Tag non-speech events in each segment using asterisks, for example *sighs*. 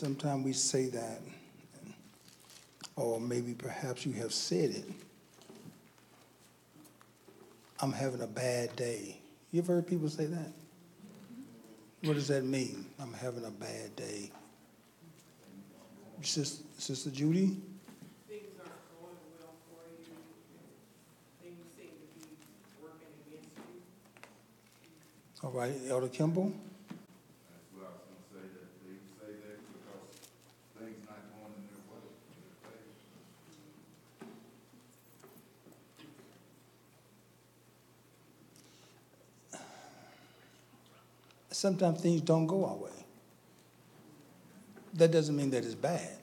sometimes we say that, or maybe perhaps you have said it. I'm having a bad day. You ever heard people say that? What does that mean? I'm having a bad day. Sister, Sister Judy? things aren't going well for you, things seem to be working against you. All right, Elder Kimball? That's what I was gonna say, that they say that because things not going in their way. in their favor. Sometimes things don't go our way. That doesn't mean that it's bad.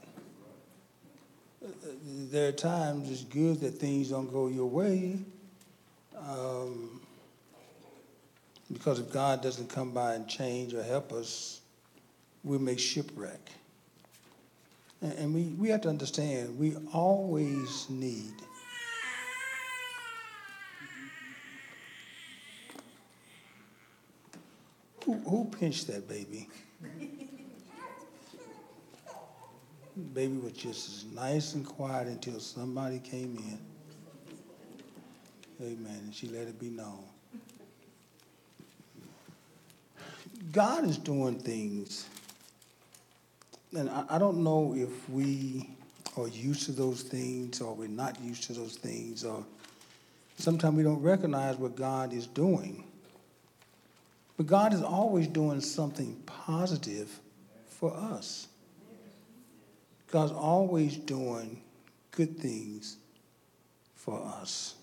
There are times it's good that things don't go your way. um, Because if God doesn't come by and change or help us, we'll make shipwreck. And, and we, we have to understand, we always need Who, who pinched that baby? baby was just as nice and quiet until somebody came in. Amen. And she let it be known. God is doing things, and I, I don't know if we are used to those things or we're not used to those things, or sometimes we don't recognize what God is doing. But God is always doing something positive for us. God's always doing good things for us.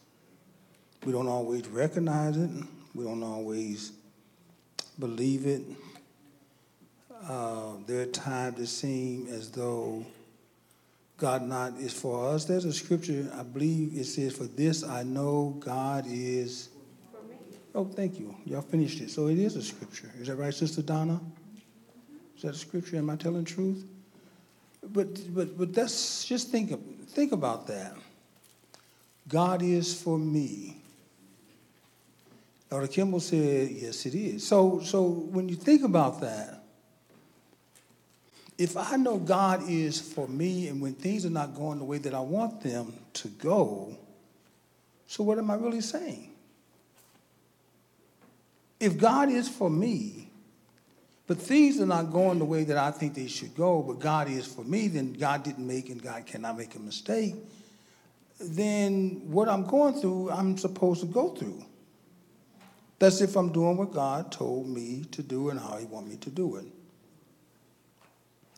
We don't always recognize it, we don't always believe it. Uh, there are times it seems as though God not is for us. There's a scripture, I believe it says, For this I know God is Oh, thank you. Y'all finished it. So it is a scripture. Is that right, Sister Donna? Is that a scripture? Am I telling truth? But but but that's just think think about that. God is for me. Elder Kimball said, yes, it is. So so when you think about that, if I know God is for me and when things are not going the way that I want them to go, so what am I really saying? If God is for me, but things are not going the way that I think they should go, but God is for me, then God didn't make and God cannot make a mistake, then what I'm going through, I'm supposed to go through. That's if I'm doing what God told me to do and how He want me to do it.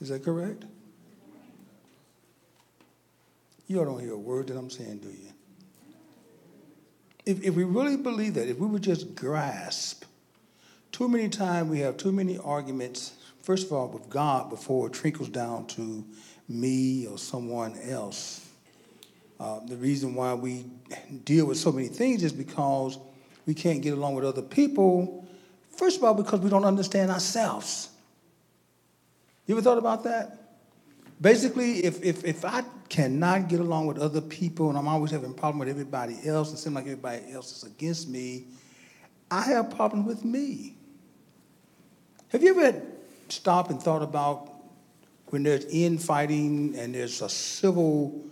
Is that correct? You all don't hear a word that I'm saying, do you? If, if we really believe that, if we would just grasp, too many times we have too many arguments, first of all, with God before it trickles down to me or someone else. Uh, the reason why we deal with so many things is because we can't get along with other people. First of all, because we don't understand ourselves. You ever thought about that? Basically, if, if, if I cannot get along with other people and I'm always having a problem with everybody else, it seems like everybody else is against me, I have problems with me. Have you ever stopped and thought about when there's infighting and there's a civil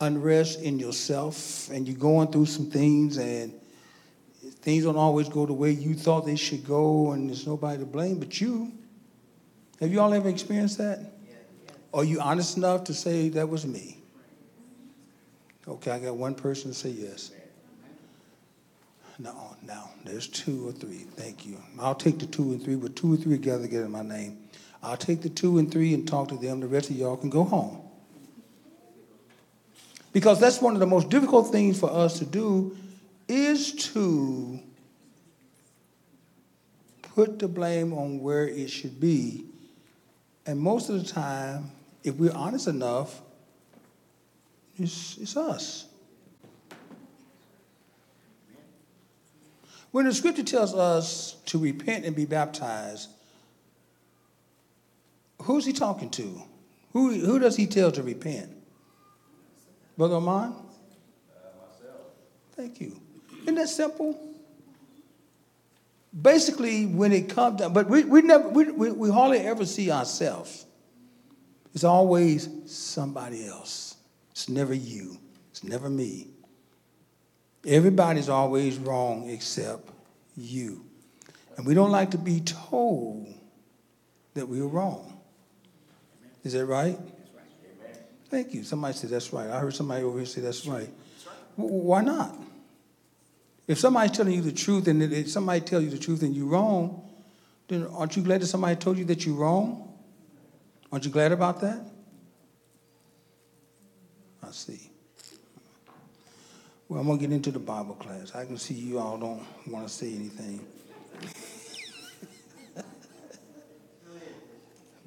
unrest in yourself and you're going through some things and things don't always go the way you thought they should go and there's nobody to blame but you? Have you all ever experienced that? Are you honest enough to say that was me? Okay, I got one person to say yes. No, no, there's two or three. Thank you. I'll take the two and three, but two or three together get in my name. I'll take the two and three and talk to them. The rest of y'all can go home. Because that's one of the most difficult things for us to do is to put the blame on where it should be. And most of the time, if we're honest enough, it's, it's us. When the scripture tells us to repent and be baptized, who's he talking to? Who, who does he tell to repent? Brother Amon? Myself. Thank you. Isn't that simple? Basically, when it comes down, but we, we never we, we, we hardly ever see ourselves. It's always somebody else. It's never you. It's never me. Everybody's always wrong except you. And we don't like to be told that we are wrong. Is that right? Thank you. Somebody said that's right. I heard somebody over here say that's right. Why not? If somebody's telling you the truth and if somebody tells you the truth and you're wrong, then aren't you glad that somebody told you that you're wrong? Aren't you glad about that? I see. Well, I'm going to get into the Bible class. I can see you all don't want to say anything.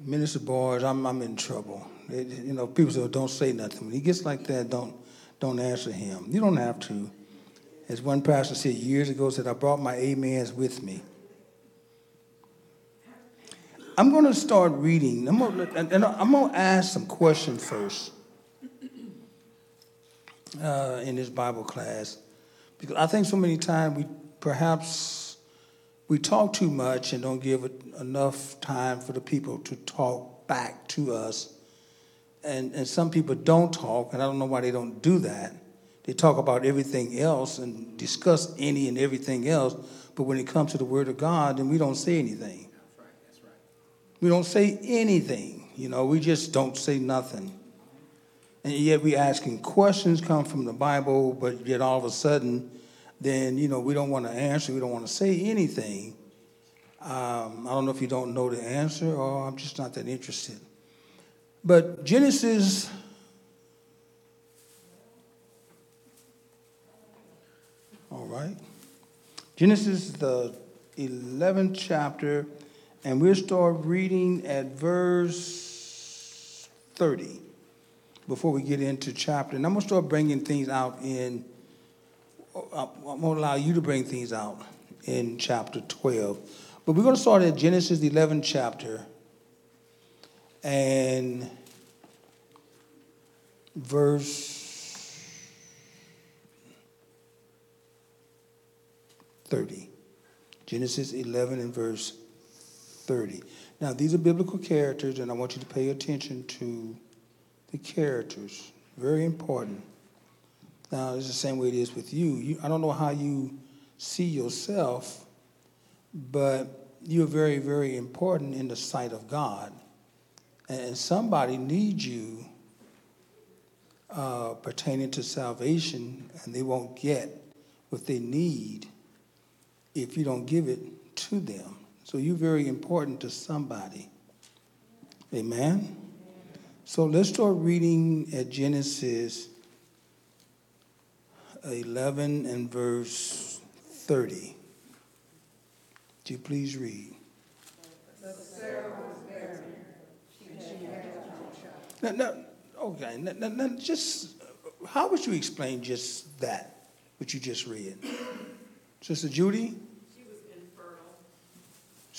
Minister Boys, I'm, I'm in trouble. You know, people say, don't say nothing. When he gets like that, don't, don't answer him. You don't have to. As one pastor said years ago, said, I brought my amens with me. I'm going to start reading. I'm going to, and I'm going to ask some questions first uh, in this Bible class. Because I think so many times we perhaps we talk too much and don't give enough time for the people to talk back to us. And, and some people don't talk, and I don't know why they don't do that. They talk about everything else and discuss any and everything else, but when it comes to the Word of God, then we don't say anything. We don't say anything. You know, we just don't say nothing. And yet we're asking questions come from the Bible, but yet all of a sudden, then, you know, we don't want to answer. We don't want to say anything. Um, I don't know if you don't know the answer or I'm just not that interested. But Genesis, all right. Genesis, the 11th chapter, and we'll start reading at verse 30 before we get into chapter. And I'm going to start bringing things out in, uh, I'm going to allow you to bring things out in chapter 12. But we're going to start at Genesis, 11th chapter, and verse 30. Genesis 11 and verse 30. Now, these are biblical characters, and I want you to pay attention to the characters. Very important. Now, it's the same way it is with you. you. I don't know how you see yourself, but you're very, very important in the sight of God. And somebody needs you uh, pertaining to salvation, and they won't get what they need if you don't give it to them. So you're very important to somebody. Amen? So let's start reading at Genesis 11 and verse 30. Would you please read? Now, now, okay, now, now, just, how would you explain just that, what you just read? Sister Judy,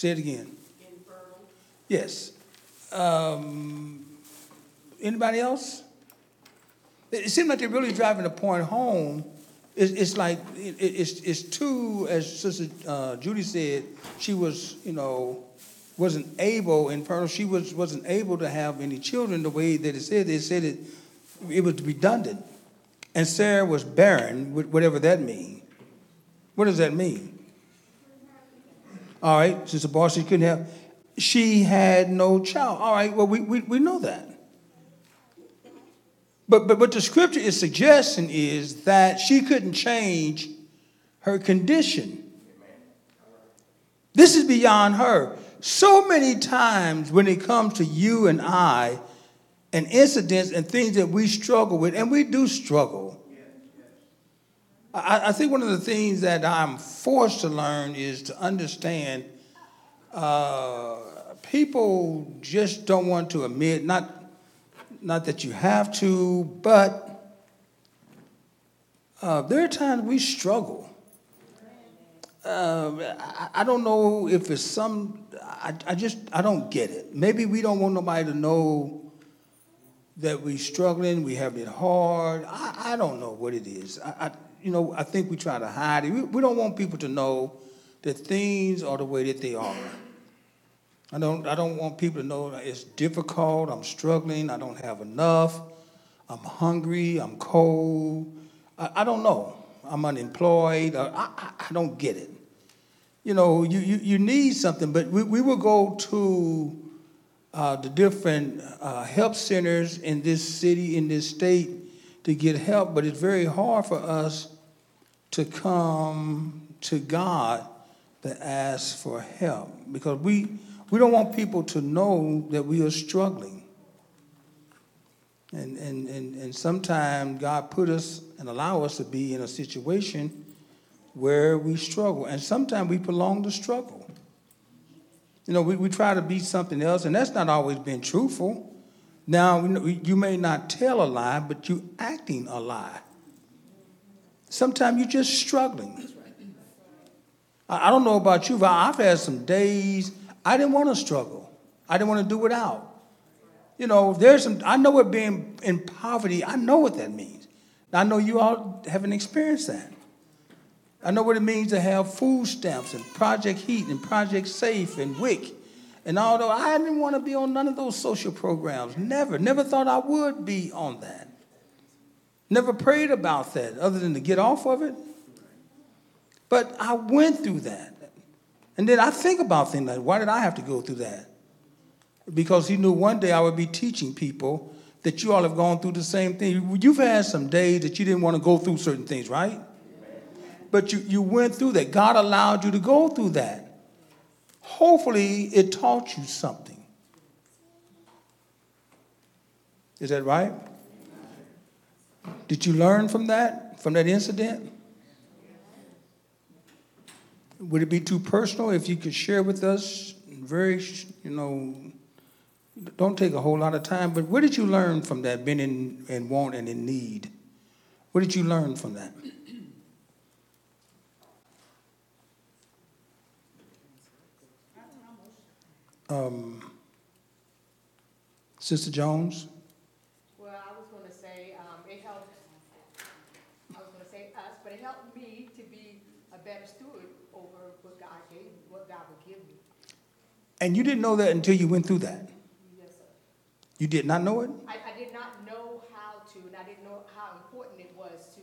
say it again. infertile. Yes. Um, anybody else? It, seemed like they're really driving the point home. It's, it's like it, it's, it's too, as Sister uh, Judy said, she was, you know, wasn't able, infertile, she was, wasn't able to have any children the way that it said. It said it, it was redundant. And Sarah was barren, whatever that means. What does that mean? All right, Sister Boss, she couldn't have, she had no child. All right, well, we, we, we know that. But, but what the scripture is suggesting is that she couldn't change her condition. This is beyond her. So many times when it comes to you and I, and incidents and things that we struggle with, and we do struggle. I, I think one of the things that I'm forced to learn is to understand uh, people just don't want to admit, not, not that you have to, but uh, there are times we struggle. Uh, I, I don't know if it's some, I, I just, I don't get it. Maybe we don't want nobody to know that we're struggling, we having it hard. I, I don't know what it is. I, I, you know, I think we try to hide it. We, we don't want people to know that things are the way that they are. I don't, I don't want people to know it's difficult, I'm struggling, I don't have enough, I'm hungry, I'm cold. I, I don't know. I'm unemployed. I, I, I don't get it. You know, you, you, you need something, but we, we will go to uh, the different uh, help centers in this city, in this state, to get help, but it's very hard for us to come to God to ask for help because we, we don't want people to know that we are struggling. And, and, and, and sometimes God put us and allow us to be in a situation where we struggle. And sometimes we prolong the struggle. You know, we, we try to be something else, and that's not always been truthful. Now, you may not tell a lie, but you're acting a lie. Sometimes you're just struggling. I don't know about you, but I've had some days I didn't want to struggle. I didn't want to do without. You know, there's some, I know what being in poverty, I know what that means. I know you all haven't experienced that. I know what it means to have food stamps and Project Heat and Project Safe and WIC. And although I didn't want to be on none of those social programs, never, never thought I would be on that. Never prayed about that other than to get off of it. But I went through that. And then I think about things like, why did I have to go through that? Because he knew one day I would be teaching people that you all have gone through the same thing. You've had some days that you didn't want to go through certain things, right? But you, you went through that. God allowed you to go through that. Hopefully, it taught you something. Is that right? Did you learn from that, from that incident? Would it be too personal if you could share with us, very, you know, don't take a whole lot of time, but what did you learn from that, being in, in want and in need? What did you learn from that? Um, Sister Jones? Well, I was gonna say, um, it helped, I was gonna say us, but it helped me to be a better steward over what God gave, what God would give me. And you didn't know that until you went through that. Yes, sir. You did not know it? I, I did not know how to, and I didn't know how important it was to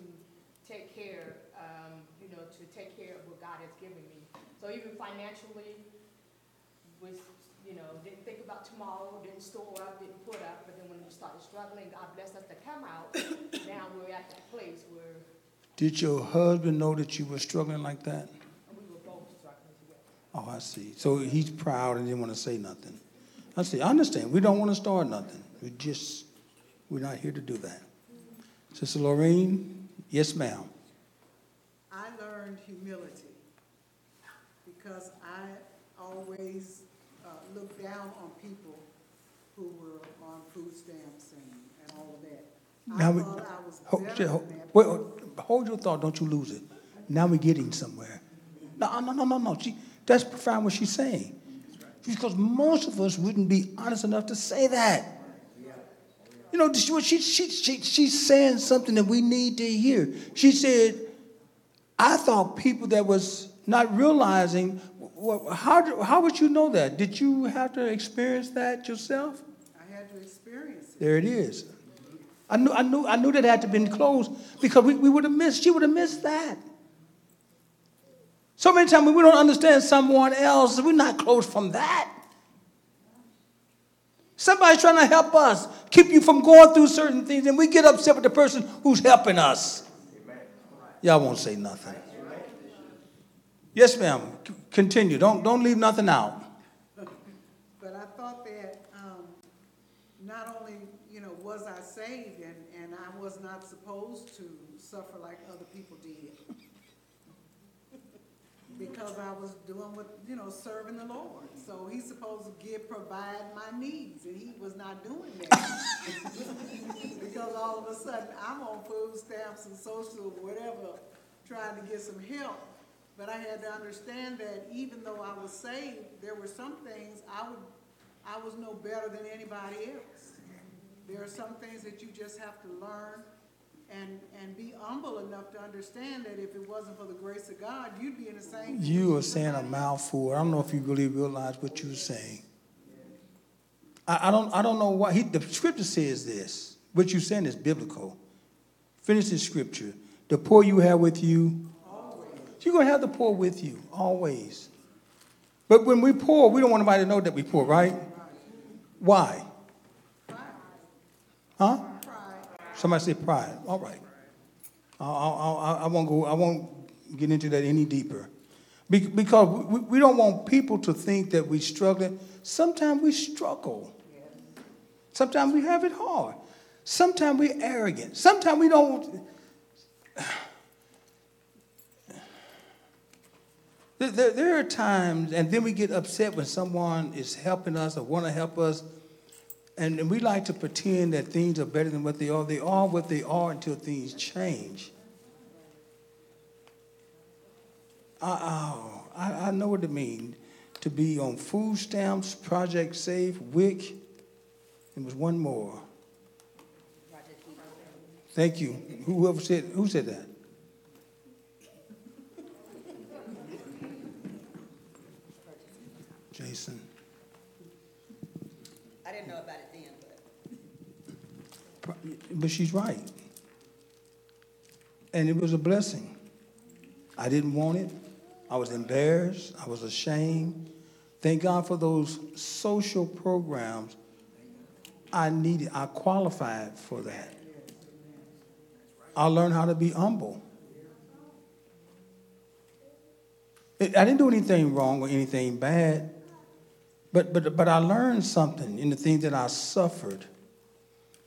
take care, um, you know, to take care of what God has given me. So even financially, was, you know, didn't think about tomorrow, didn't store up, didn't put up, but then when we started struggling, God blessed us to come out. *coughs* Now we're at that place where Did your husband know that you were struggling like that? we were both struggling together. Oh, I see. So he's proud and didn't want to say nothing. I see. I understand. We don't want to start nothing. We just, we're not here to do that. Sister Lorraine? Yes, ma'am. I learned humility because I always uh, looked down on people who were on food stamps and, and all of that. Now we- Hold, hold, wait, hold your thought. Don't you lose it. Now we're getting somewhere. No, no, no, no, no. She, that's profound what she's saying. Because most of us wouldn't be honest enough to say that. You know, she, she, she, she, she's saying something that we need to hear. She said, I thought people that was not realizing, well, how, how would you know that? Did you have to experience that yourself? I had to experience it. There it is. I knew, I knew, I knew that had to been closed because we, we would have missed, she would have missed that. So many times when we don't understand someone else, we're not close from that. Somebody's trying to help us, keep you from going through certain things, and we get upset with the person who's helping us. Y'all won't say nothing. Yes, ma'am. C- Continue. Don't, don't leave nothing out. But I thought that, um, not only, you know, was I saved and, and I was not supposed to suffer like other people did. Because I was doing what, you know, serving the Lord. So he's supposed to give, provide my needs, and he was not doing that. *laughs* Because all of a sudden, I'm on food stamps and social, whatever, trying to get some help. But I had to understand that even though I was saved, there were some things I would, I was no better than anybody else. There are some things that you just have to learn and, and be humble enough to understand that if it wasn't for the grace of God, you'd be in the same. You are saying a mouthful. I don't know if you really realize what you're saying. I, I don't, I don't know why, he, the scripture says this, what you're saying is biblical. Finish this scripture. The poor you have with you, you're gonna have the poor with you, always. But when we poor, we don't want anybody to know that we poor, right? Why? Huh? Somebody say pride. All right. I, I, I, won't go. I won't get into that any deeper, Be- because we, we don't want people to think that we're struggling. Sometimes we struggle. Sometimes we have it hard. Sometimes we're arrogant. Sometimes we don't. *sighs* There, there, there are times, and then we get upset when someone is helping us or want to help us, and, we like to pretend that things are better than what they are. They are what they are until things change. I, oh, I, I know what it means to be on food stamps, Project Safe, WIC, and was one more. Thank you. Whoever said who said that? Jason. I didn't know about it then, but. She's right. And it was a blessing. I didn't want it. I was embarrassed. I was ashamed. Thank God for those social programs. I needed, I qualified for that. I learned how to be humble. I didn't do anything wrong or anything bad, but, but, but I learned something in the things that I suffered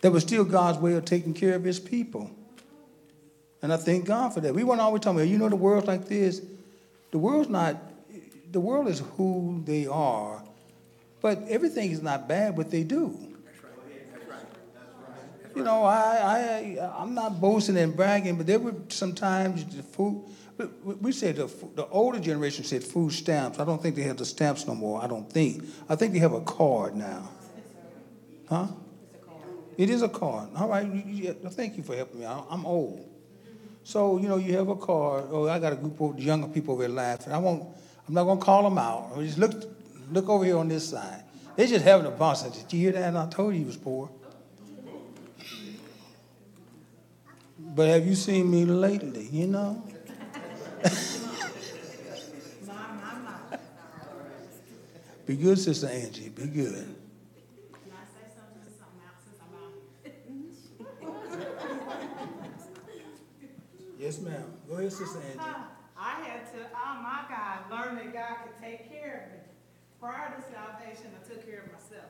that was still God's way of taking care of his people. And I thank God for that. We weren't always talking about, you know, the world's like this. The world's not, the world is who they are, but everything is not bad what they do. You know, I, I, I'm not boasting and bragging, but there were sometimes the food, we said the, the older generation said food stamps. I don't think they have the stamps no more. I don't think. I think they have a card now. Huh? It is a card. All right. Thank you for helping me. I'm old. So, you know, you have a card. Oh, I got a group of younger people over there laughing. I won't, I'm not going to call them out. I just look, look over here on this side. They're just having a boss. Did you hear that? And I told you he was poor. But have you seen me lately, you know? *laughs* Be good, Sister Angie. Be good. Can I say something to something else since I'm out here? Yes, ma'am. Go ahead, Sister Angie. *laughs* I had to, oh my God, learn that God could take care of me. Prior to salvation, I took care of myself.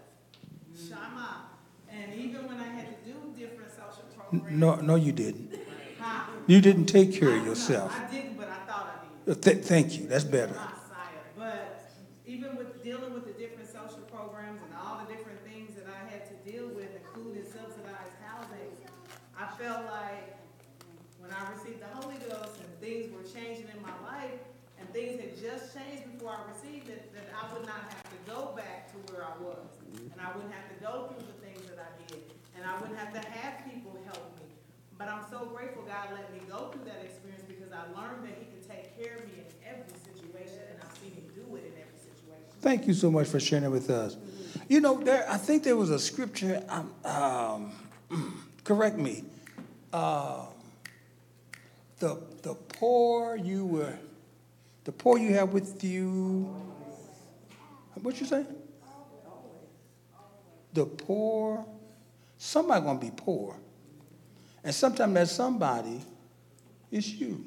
Mm. Shama. And even when I had to do different social programs. No, no, you didn't. *laughs* Huh? You didn't take care of yourself. I didn't, but I thought I did. Uh, th- thank you. That's better. Messiah. But even with dealing with the different social programs and all the different things that I had to deal with, including subsidized housing, I felt like when I received the Holy Ghost and things were changing in my life, and things changed before I received it, that I would not have to go back to where I was. And I wouldn't have to go through the things that I did, and I wouldn't have to have people help me. But I'm so grateful God let me go through that experience because I learned that He could take care of me in every situation, and I've seen Him do it in every situation. Thank you so much for sharing it with us. You know, there. I think there was a scripture. Um, um, *clears throat* correct me. Uh, the the poor you were, the poor you have with you. What you say? The poor. Somebody gonna be poor, and sometimes that somebody is you.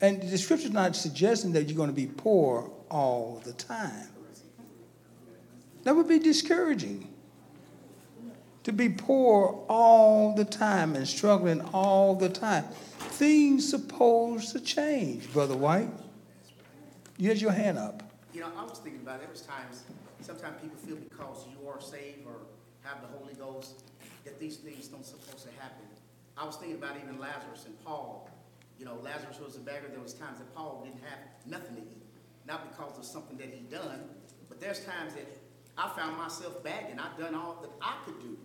And the scripture's not suggesting that you're to be poor all the time. That would be discouraging. To be poor all the time and struggling all the time. Things supposed to change, Brother White. You had your hand up. You know, I was thinking about it, there was times, sometimes people feel because you are saved or have the Holy Ghost, that these things don't supposed to happen. I was thinking about even Lazarus and Paul. You know, Lazarus was a beggar, there was times that Paul didn't have nothing to eat. Not because of something that he done, but there's times that I found myself begging, I've done all that I could do.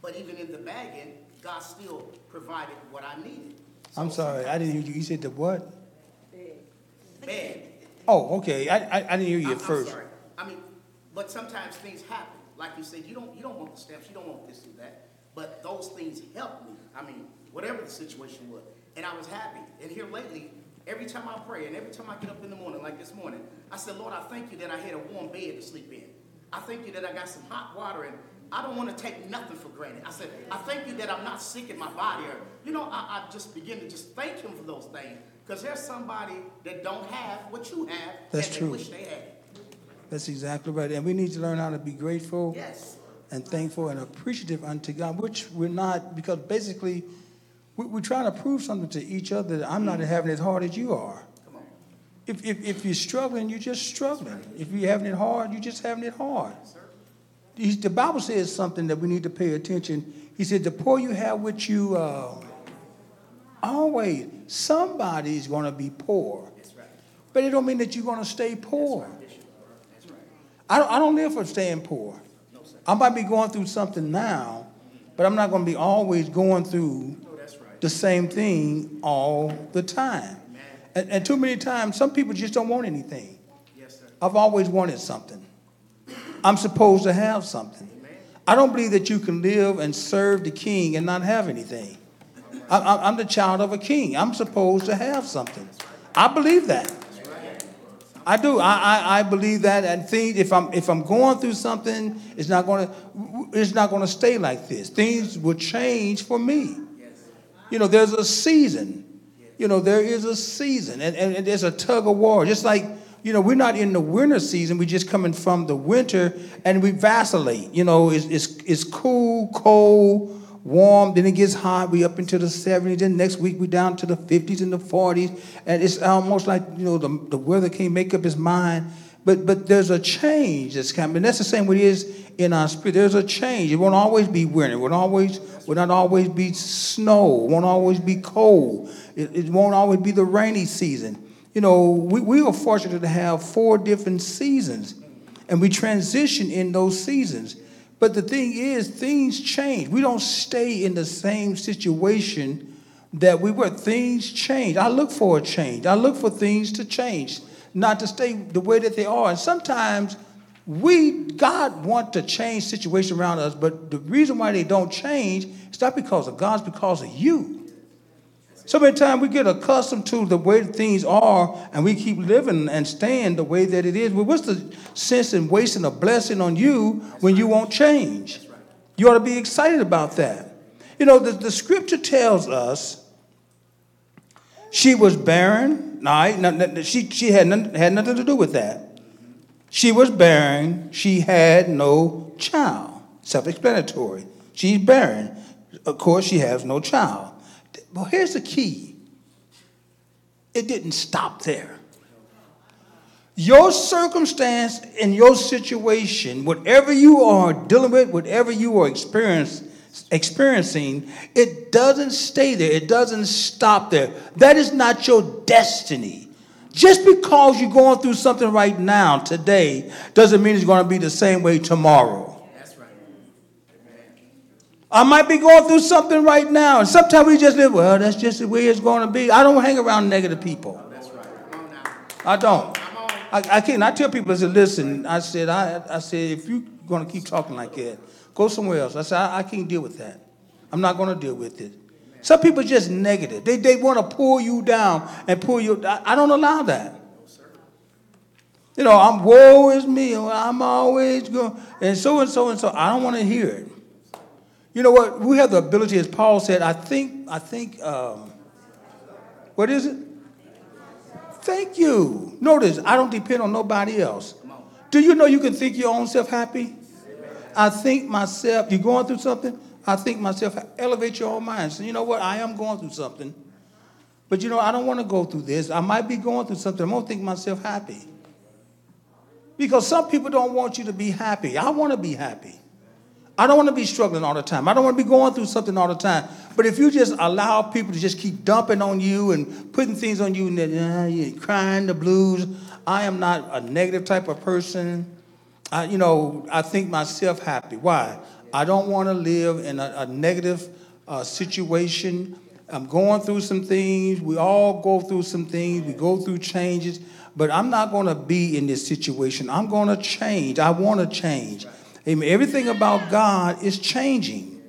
But even in the begging, God still provided what I needed. I'm sorry, I didn't hear you. You said the what? Beg. Oh, okay. I, I, I didn't hear you I'm- at first. I'm sorry. I mean, But sometimes things happen. Like you said, you don't, you don't want the stamps, you don't want this and that. But those things helped me. I mean, whatever the situation was. And I was happy. And here lately, every time I pray and every time I get up in the morning, like this morning, I said, Lord, I thank you that I had a warm bed to sleep in. I thank you that I got some hot water and I don't want to take nothing for granted. I said, I thank you that I'm not sick in my body. Or, you know, I, I just begin to just thank him for those things. Because there's somebody that don't have what you have That's and true. they wish they had. That's exactly right. And we need to learn how to be grateful Yes. and thankful and appreciative unto God, which we're not, because basically, we, we're trying to prove something to each other that I'm not having it as hard as you are. If, if, if you're struggling, you're just struggling. If you're having it hard, you're just having it hard. He- The Bible says something that we need to pay attention. He said, the poor you have with you, uh, always, somebody's going to be poor. That's right. But it don't mean that you're going to stay poor. That's right. I don't, I don't live for staying poor. No, sir. I might be going through something now, but I'm not going to be always going through No, the same thing all the time. And, and too many times, some people just don't want anything. Yes, sir. I've always wanted something. I'm supposed to have something. I don't believe that you can live and serve the king and not have anything. I, I'm the child of a king. I'm supposed to have something. I believe that. I do. I, I, I believe that. And things, if I'm if I'm going through something, it's not to it's not to stay like this. Things will change for me. You know, there's a season. You know, there is a season, and, and, and there's a tug of war. Just like, you know, we're not in the winter season, we're just coming from the winter and we vacillate. You know, it's, it's, it's cool, cold, warm, then it gets hot, we up into the 70s, then next week we down to the 50s and the 40s, and it's almost like, you know, the, the weather can't make up its mind. But, but there's a change that's coming. And that's the same way it is in our spirit. There's a change. It won't always be winter. It won't always, will not always be snow. It won't always be cold. It, it won't always be the rainy season. You know, we, we are fortunate to have four different seasons, and we transition in those seasons. But the thing is, things change. We don't stay in the same situation that we were. Things change. I look for a change. I look for things to change, not to stay the way that they are. And sometimes we, God, want to change situations around us, but the reason why they don't change is not because of God, it's because of you. So many times we get accustomed to the way things are and we keep living and staying the way that it is. Well, what's the sense in wasting a blessing on you when you won't change? You ought to be excited about that. You know, the, the scripture tells us she was barren. No, she, she had, nothing, had nothing to do with that. She was barren. She had no child. Self explanatory. She's barren. Of course, she has no child. But here's the key it didn't stop there. Your circumstance and your situation, whatever you are dealing with, whatever you are experiencing, it doesn't stay there. It doesn't stop there. That is not your destiny. Just because you're going through something right now, today, doesn't mean it's going to be the same way tomorrow. I might be going through something right now, and sometimes we just live, well, that's just the way it's going to be. I don't hang around negative people. Oh, that's right. Come on now. I don't. I, I can't. I tell people, I said, listen, I said, I, I said, if you're going to keep talking like that, go somewhere else. I said, I, I can't deal with that. I'm not going to deal with it. Some people are just negative. They, they want to pull you down and pull you. I, I don't allow that. You know, I'm woe is me. I'm always going, and so and so and so. I don't want to hear it. You know what? We have the ability, as Paul said. I think. I think. Um, what is it? Thank you. Notice, I don't depend on nobody else. Do you know you can think your own self happy? I think myself, you're going through something, I think myself, elevate your own mind. So, you know what? I am going through something. But you know, I don't want to go through this. I might be going through something. I'm going to think myself happy. Because some people don't want you to be happy. I want to be happy. I don't want to be struggling all the time. I don't want to be going through something all the time. But if you just allow people to just keep dumping on you and putting things on you and then uh, you're crying the blues, I am not a negative type of person. I, you know, I think myself happy. Why? I don't want to live in a, a negative uh, situation. I'm going through some things. We all go through some things. We go through changes. But I'm not going to be in this situation. I'm going to change. I want to change. Amen. Everything about God is changing.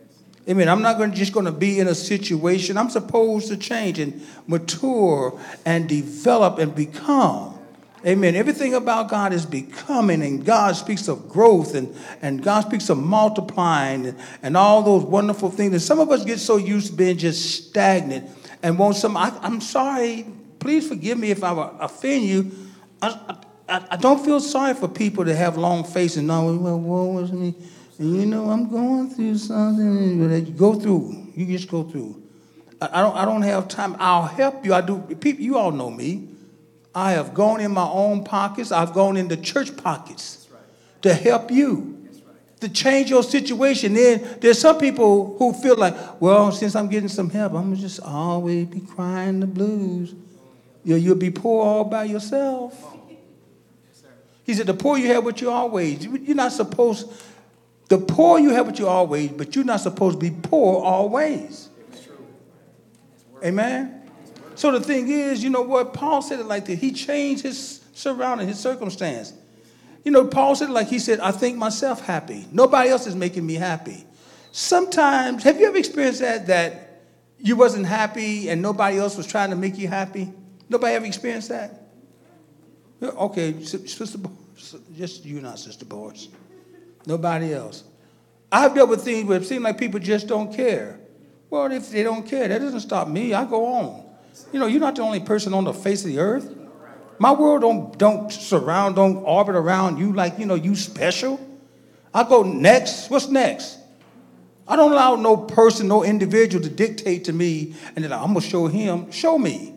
Amen. I'm not gonna, just going to be in a situation. I'm supposed to change and mature and develop and become. Amen. Everything about God is becoming, and God speaks of growth, and, and God speaks of multiplying, and, and all those wonderful things. And some of us get so used to being just stagnant and want some. I, I'm sorry. Please forgive me if I offend you. I, I, I don't feel sorry for people that have long faces. No, well, woe is me. And you know, I'm going through something. But you go through. You just go through. I, I don't. I don't have time. I'll help you. I do. People, you all know me. I have gone in my own pockets. I've gone into church pockets to help you, to change your situation. Then there's some people who feel like, well, since I'm getting some help, I'm just always be crying the blues. You'll, you'll be poor all by yourself. He said, the poor you have with you always. You're not supposed, the poor you have with you always, but you're not supposed to be poor always. Amen. So the thing is, you know what? Paul said it like this. He changed his surrounding, his circumstance. You know, Paul said like he said, I think myself happy. Nobody else is making me happy. Sometimes, have you ever experienced that, that you wasn't happy and nobody else was trying to make you happy? Nobody ever experienced that? Okay, Sister Boris, just you, not Sister Boris. Nobody else. I've dealt with things where it seems like people just don't care. Well, if they don't care, that doesn't stop me. I go on. You know, you're not the only person on the face of the earth. My world don't don't surround, don't orbit around you like you know you special. I go next. What's next? I don't allow no person, no individual to dictate to me, and then I'm gonna show him. Show me.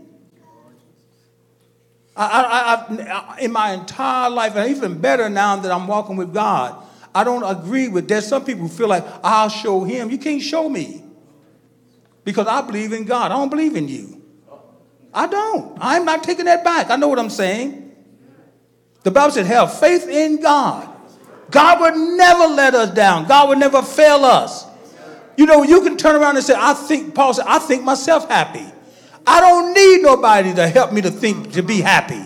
I, I, I, in my entire life, and even better now that I'm walking with God, I don't agree with. There's some people feel like I'll show him. You can't show me because I believe in God. I don't believe in you. I don't. I'm not taking that back. I know what I'm saying. The Bible said, have faith in God. God would never let us down. God would never fail us. You know, you can turn around and say, I think, Paul said, I think myself happy. I don't need nobody to help me to think, to be happy.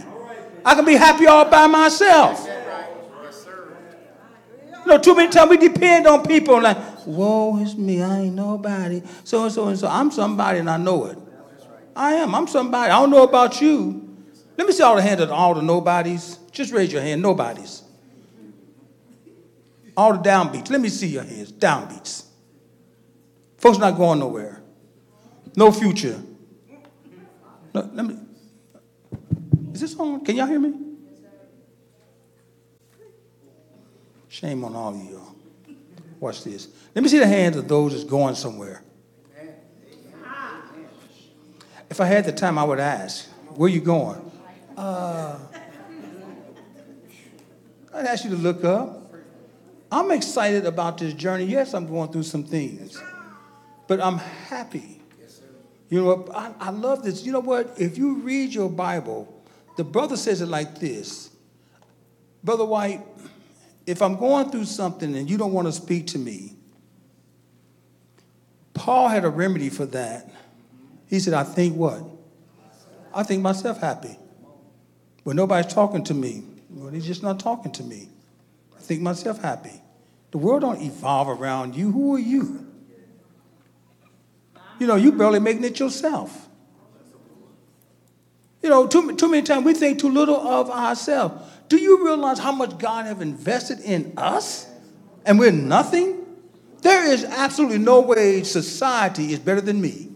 I can be happy all by myself. You know, too many times we depend on people like, whoa, it's me, I ain't nobody. So and so and so. I'm somebody and I know it. I am. I'm somebody. I don't know about you. Let me see all the hands of all the nobodies. Just raise your hand. Nobodies. All the downbeats. Let me see your hands. Downbeats. Folks not going nowhere. No future. No, let me. Is this on? Can y'all hear me? Shame on all of y'all. Watch this. Let me see the hands of those that's going somewhere. If I had the time, I would ask, where you going? Uh, I'd ask you to look up. I'm excited about this journey. Yes, I'm going through some things, but I'm happy. You know, I, I love this. You know what? If you read your Bible, the brother says it like this Brother White, if I'm going through something and you don't want to speak to me, Paul had a remedy for that. He said, I think what? I think myself happy. When nobody's talking to me, well, he's just not talking to me. I think myself happy. The world don't evolve around you. Who are you? You know, you barely making it yourself. You know, too, too many times we think too little of ourselves. Do you realize how much God have invested in us? And we're nothing? There is absolutely no way society is better than me.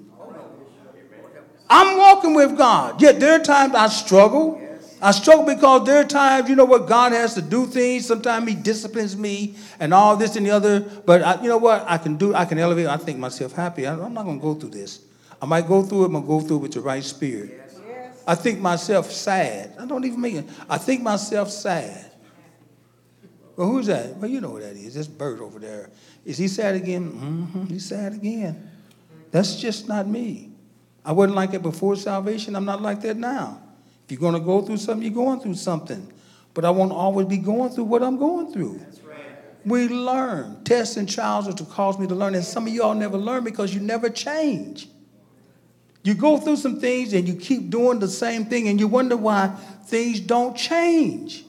I'm walking with God. Yet there are times I struggle. I struggle because there are times, you know what, God has to do things. Sometimes He disciplines me and all this and the other. But I, you know what, I can do, I can elevate. I think myself happy. I, am not going to go through this. I might go through it, I'm going to go through it with the right spirit. I think myself sad. I don't even mean it. I think myself sad. Well, who's that? Well, you know who that is. This bird over there. Is he sad again? Mm-hmm. He's sad again. That's just not me. I wasn't like it before salvation. I'm not like that now. If you're going to go through something, you're going through something. But I won't always be going through what I'm going through. We learn. Tests and trials are to cause me to learn. And some of y'all never learn because you never change. You go through some things and you keep doing the same thing and you wonder why things don't change.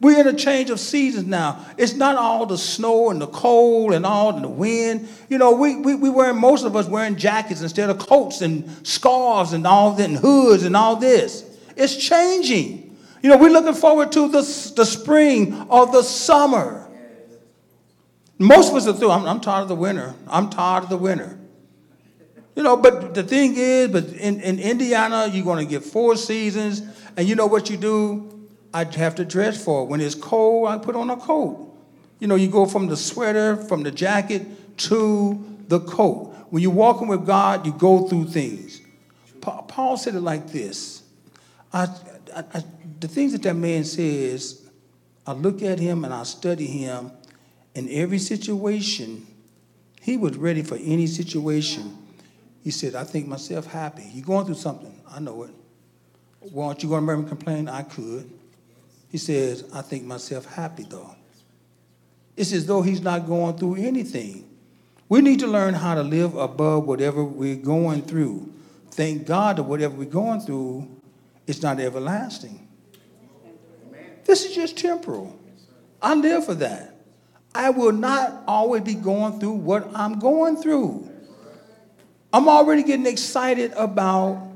We're in a change of seasons now. It's not all the snow and the cold and all the wind. You know, we, we, we wearing, most of us wearing jackets instead of coats and scarves and all that and hoods and all this. It's changing. You know, we're looking forward to the, the spring or the summer. Most of us are through. I'm, I'm tired of the winter. I'm tired of the winter. You know, but the thing is, but in, in Indiana, you're going to get four seasons, and you know what you do? I have to dress for it. When it's cold, I put on a coat. You know, you go from the sweater, from the jacket to the coat. When you're walking with God, you go through things. Pa- Paul said it like this I, I, I, The things that that man says, I look at him and I study him. In every situation, he was ready for any situation. He said, I think myself happy. You're going through something. I know it. Well, aren't you going to murmur and complain? I could. He says, I think myself happy though. It's as though he's not going through anything. We need to learn how to live above whatever we're going through. Thank God that whatever we're going through is not everlasting. This is just temporal. I live for that. I will not always be going through what I'm going through. I'm already getting excited about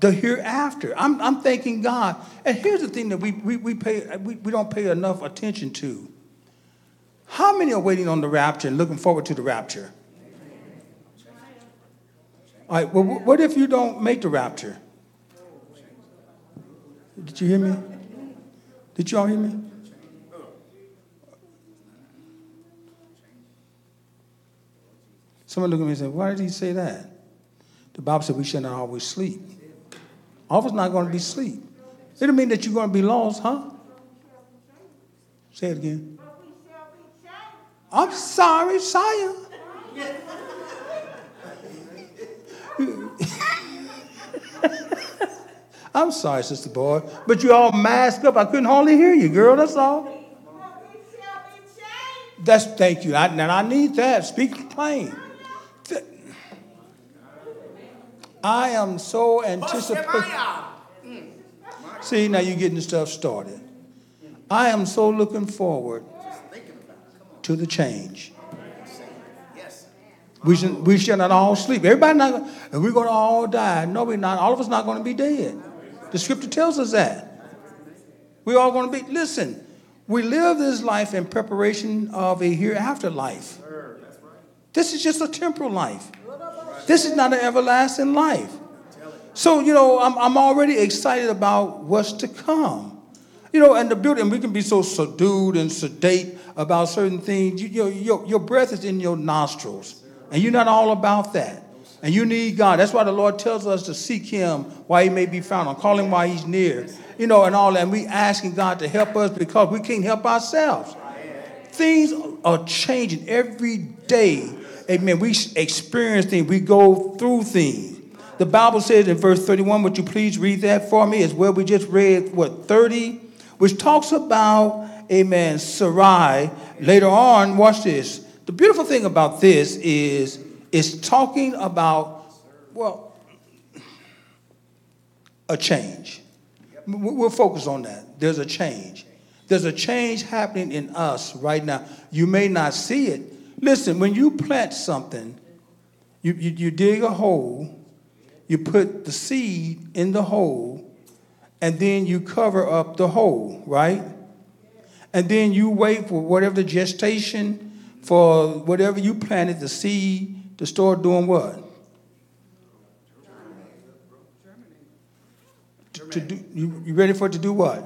the hereafter. I'm, I'm thanking God. And here's the thing that we, we, we, pay, we, we don't pay enough attention to. How many are waiting on the rapture and looking forward to the rapture? All right, well, what if you don't make the rapture? Did you hear me? Did you all hear me? Someone looked at me and said, Why did he say that? The Bible said we should not always sleep. Of us not going to be asleep. It don't mean that you're going to be lost, huh? Say it again. I'm sorry, sire. *laughs* I'm sorry, Sister Boy, but you all masked up. I couldn't hardly hear you, girl. That's all. That's thank you. I, and I need that. Speak plain. I am so anticipating. Mm. See, now you're getting the stuff started. I am so looking forward to the change. We should, we should not all sleep. Everybody not, and we're going to all die. No, we're not. All of us not going to be dead. The scripture tells us that. We're all going to be, listen, we live this life in preparation of a hereafter life. This is just a temporal life. This is not an everlasting life. So, you know, I'm, I'm already excited about what's to come. You know, and the and we can be so subdued and sedate about certain things. You, your, your, your breath is in your nostrils, and you're not all about that. And you need God. That's why the Lord tells us to seek Him while He may be found, and call Him while He's near. You know, and all that. And we asking God to help us because we can't help ourselves. Things are changing every day. Amen. We experience things. We go through things. The Bible says in verse 31, would you please read that for me? As well, we just read, what, 30? Which talks about, amen, Sarai. Later on, watch this. The beautiful thing about this is it's talking about, well, a change. We'll focus on that. There's a change. There's a change happening in us right now. You may not see it. Listen, when you plant something, you, you, you dig a hole, you put the seed in the hole, and then you cover up the hole, right? And then you wait for whatever the gestation for whatever you planted, the seed, to start doing what? To, to do, you, you ready for it to do what?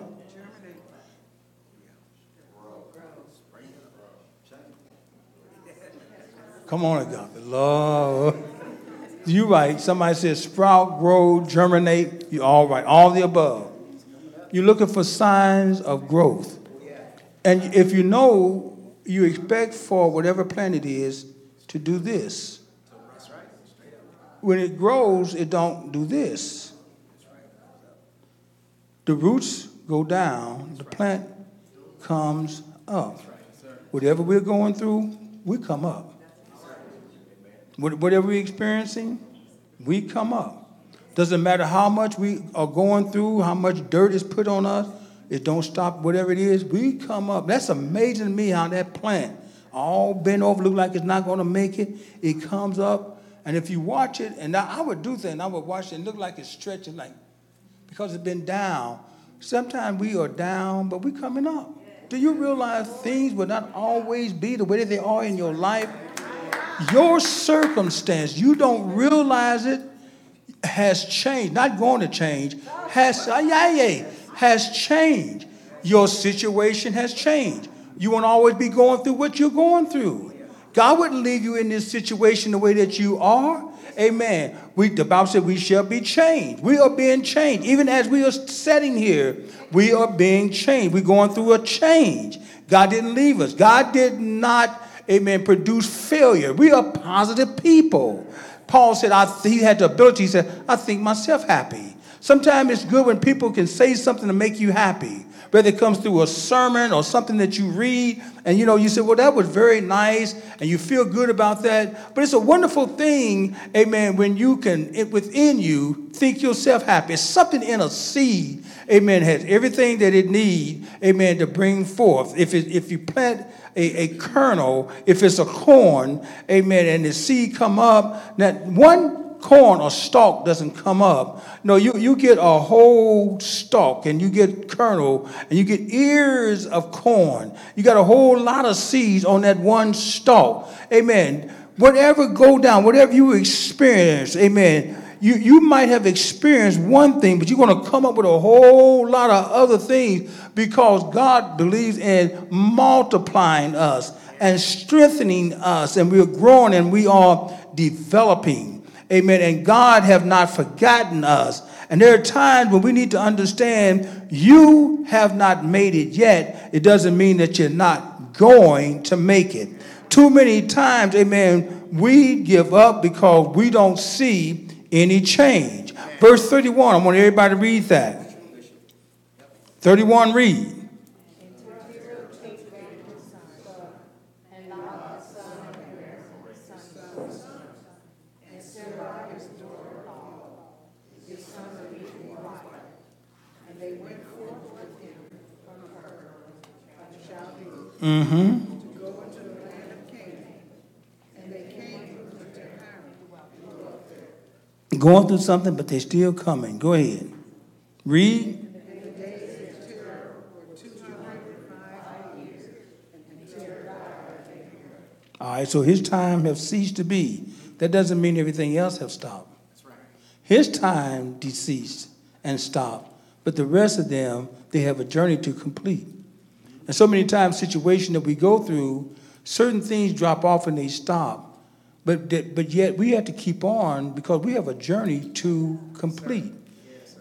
Come on, agape. Love. You right. Somebody says sprout, grow, germinate. You all right. All the above. You're looking for signs of growth. And if you know, you expect for whatever plant it is to do this. When it grows, it don't do this. The roots go down, the plant comes up. Whatever we're going through, we come up. Whatever we're experiencing, We come up. Doesn't matter how much we are going through, how much dirt is put on us, it don't stop whatever it is. We come up. That's amazing to me how that plant, all bent over, look like it's not going to make it. It comes up, and if you watch it, and I, I would do things, I would watch it and look like it's stretching, like because it's been down. Sometimes we are down, but we coming up. Do you realize things will not always be the way that they are in your life? Your circumstance, you don't realize it, has changed. Not going to change. Has has changed. Your situation has changed. You won't always be going through what you're going through. God wouldn't leave you in this situation the way that you are. Amen. We, the Bible said we shall be changed. We are being changed. Even as we are sitting here, we are being changed. We're going through a change. God didn't leave us. God did not, amen, produce failure. We are positive people. Paul said, I, he had the ability, he said, I think myself happy. Sometimes it's good when people can say something to make you happy whether it comes through a sermon or something that you read, and you know, you say, Well, that was very nice, and you feel good about that. But it's a wonderful thing, amen, when you can, it, within you, think yourself happy. It's something in a seed, amen, has everything that it needs, amen, to bring forth. If, it, if you plant a, a kernel, if it's a corn, amen, and the seed come up, that one corn or stalk doesn't come up. No, you, you get a whole stalk and you get kernel and you get ears of corn. You got a whole lot of seeds on that one stalk. Amen. Whatever go down, whatever you experience, amen. You, you might have experienced one thing, but you're going to come up with a whole lot of other things because God believes in multiplying us and strengthening us, and we're growing and we are developing. Amen. And God have not forgotten us. And there are times when we need to understand you have not made it yet. It doesn't mean that you're not going to make it. Too many times, amen, we give up because we don't see any change. Verse 31, I want everybody to read that. 31, read. Mm-hmm. to go into the land of Canaan. And they came to Haran. Going through something, but they're still coming. Go ahead. Read. All right, so his time have ceased to be. That doesn't mean everything else have stopped. Right. His time deceased and stopped, but the rest of them, they have a journey to complete. And so many times, situation that we go through, certain things drop off and they stop. But, but yet we have to keep on because we have a journey to complete.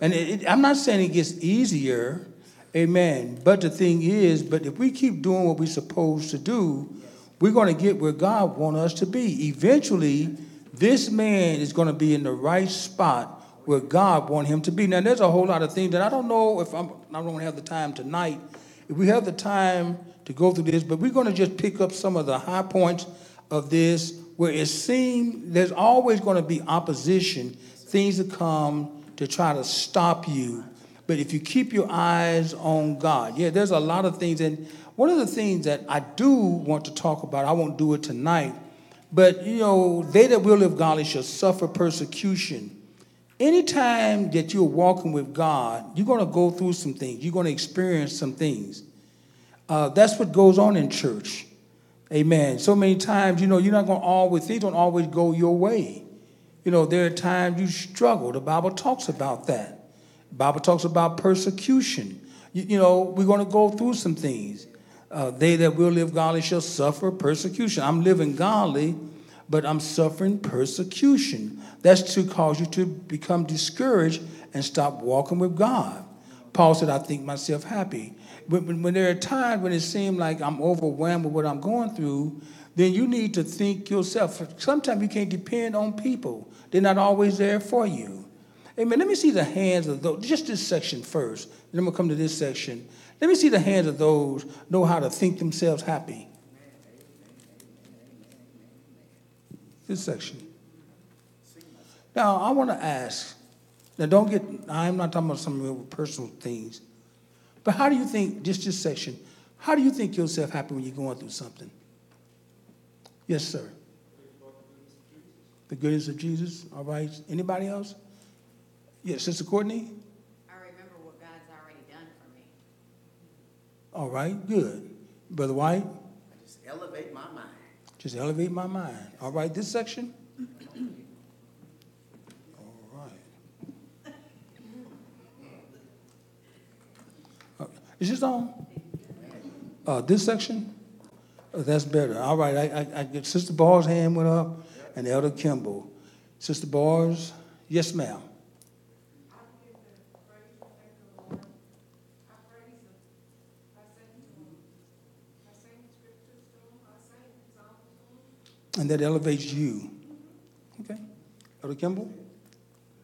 And it, it, I'm not saying it gets easier, amen. But the thing is, but if we keep doing what we're supposed to do, we're going to get where God wants us to be. Eventually, this man is going to be in the right spot where God wants him to be. Now, there's a whole lot of things that I don't know if I'm, I don't have the time tonight if we have the time to go through this, but we're going to just pick up some of the high points of this where it seems there's always going to be opposition, things that come to try to stop you. But if you keep your eyes on God, yeah, there's a lot of things. And one of the things that I do want to talk about, I won't do it tonight, but you know, they that will live godly shall suffer persecution. Anytime that you're walking with God, you're going to go through some things. You're going to experience some things. Uh, that's what goes on in church. Amen. So many times, you know, you're not going to always, things don't always go your way. You know, there are times you struggle. The Bible talks about that. The Bible talks about persecution. You, you know, we're going to go through some things. Uh, they that will live godly shall suffer persecution. I'm living godly, but I'm suffering persecution. That's to cause you to become discouraged and stop walking with God. Paul said, I think myself happy. When, when there are times when it seems like I'm overwhelmed with what I'm going through, then you need to think yourself. Sometimes you can't depend on people, they're not always there for you. Amen. Let me see the hands of those, just this section first. Then to come to this section. Let me see the hands of those know how to think themselves happy. This section. Now, I want to ask, now don't get, I'm not talking about some real personal things, but how do you think, just this section, how do you think yourself happy when you're going through something? Yes, sir. The goodness of Jesus, all right. Anybody else? Yes, Sister Courtney? I remember what God's already done for me. All right, good. Brother White, I just elevate my mind. just elevate my mind. All right, this section? All right. Uh, Is this on? Uh, this section? Uh, that's better. All right, I, I, I Sister Barr's hand went up and Elder Kimball. Sister Bars, yes, ma'am. And that elevates you. Okay. Elder Kimball?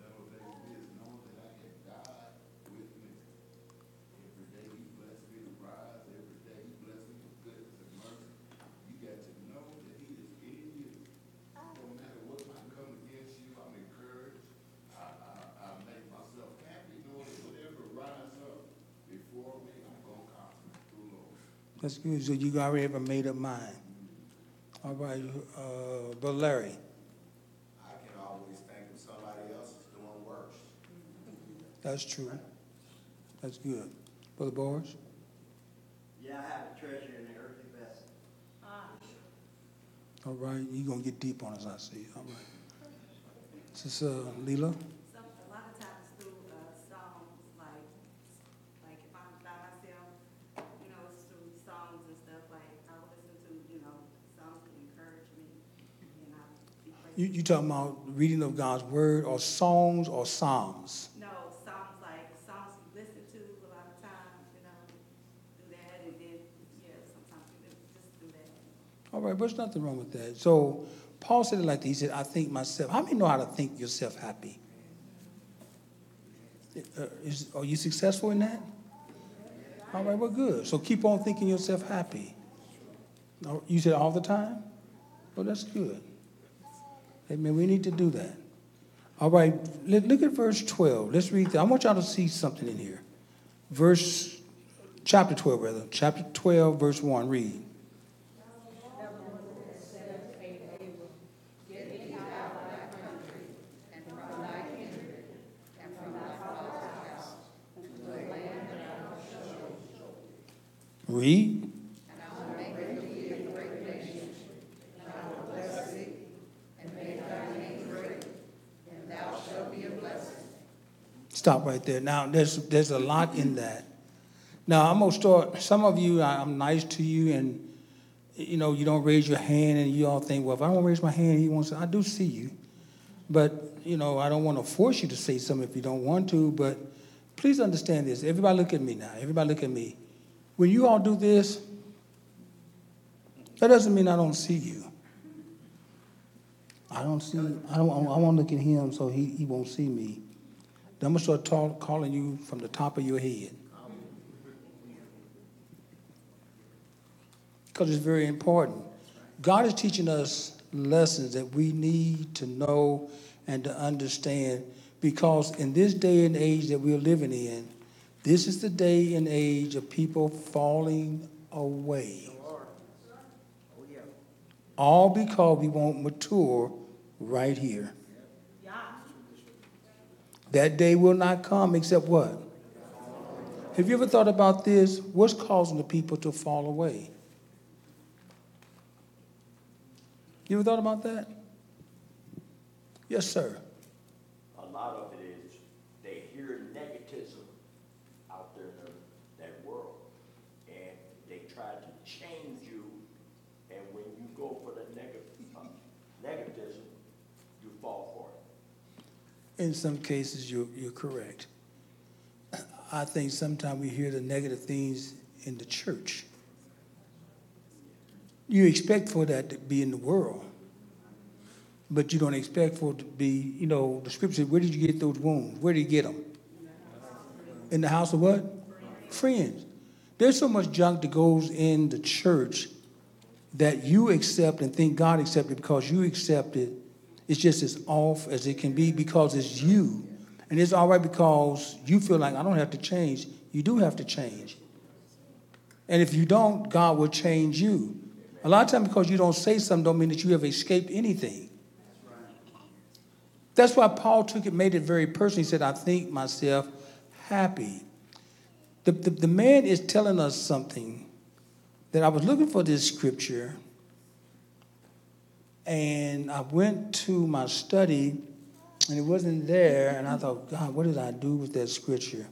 Elevate me is know that I have God with me. Every day he bless me to rise, every day he bless me with goodness and mercy. You got to know that he is in you. No matter what might come against you, I'm encouraged. I, I, I make myself happy knowing that whatever rise up before me, I'm gonna conquer through Lord. That's good. So you already have a made up mind. All right, uh, Brother Larry. I can always think of somebody else is doing worse. That's true. That's good. Brother Boris? Yeah, I have a treasure in the earthly vessel. All right, you're going to get deep on us, I see. All right. Sister Leela? Some, a lot of times through, uh, songs, like, like if I'm by myself, you know, it's through songs and stuff, like, I will listen to, you know, songs that encourage me, and I be You, you talking about reading of God's word or songs or psalms? No, songs like, songs you listen to a lot of times, you know, do that, and then, yeah, sometimes you just do that. All right, but there's nothing wrong with that. So Paul said it like this. He said, I think myself. How many know how to think yourself happy? Uh, is, are you successful in that? All right, well, good. So keep on thinking yourself happy. You said all the time? Well, that's good. Amen. We need to do that. All right, look, look at verse 12. Let's read that. I want y'all to see something in here. Verse, chapter 12, rather. Chapter 12, verse 1. Read. Read. Stop right there. Now, there's, there's a lot in that. Now, I'm going to start. Some of you, I'm nice to you, and you know, you don't raise your hand, and you all think, well, if I don't raise my hand, he wants to. I do see you. But, you know, I don't want to force you to say something if you don't want to, but please understand this. Everybody look at me now. Everybody look at me. When you all do this, that doesn't mean I don't see you. I don't see, I don't, I want to look at him so he, he won't see me. I'm going to start calling you from the top of your head. Because it's very important. God is teaching us lessons that we need to know and to understand because in this day and age that we're living in, this is the day and age of people falling away. All because we won't mature right here. That day will not come except what? Have you ever thought about this? What's causing the people to fall away? You ever thought about that? Yes, sir. A lot of it is they hear negativism out there in the- that world, and they try to change you, and when you go for the negative, uh, negativism, you fall for it. In some cases, you're, you're correct. I think sometimes we hear the negative things in the church. You expect for that to be in the world, but you don't expect for it to be, you know, the scripture, where did you get those wounds? Where did you get them? In the house of what? Friends. There's so much junk that goes in the church that you accept and think God accepted because you accept it It's just as off as it can be because it's you. And it's all right because you feel like I don't have to change. You do have to change. And if you don't, God will change you. A lot of times because you don't say something don't mean that you have escaped anything. That's why Paul took it, made it very personal. He said, I think myself happy. The, the, the man is telling us something that I was looking for this scripture, and I went to my study, and it wasn't there, and I thought, God, what did I do with that scripture?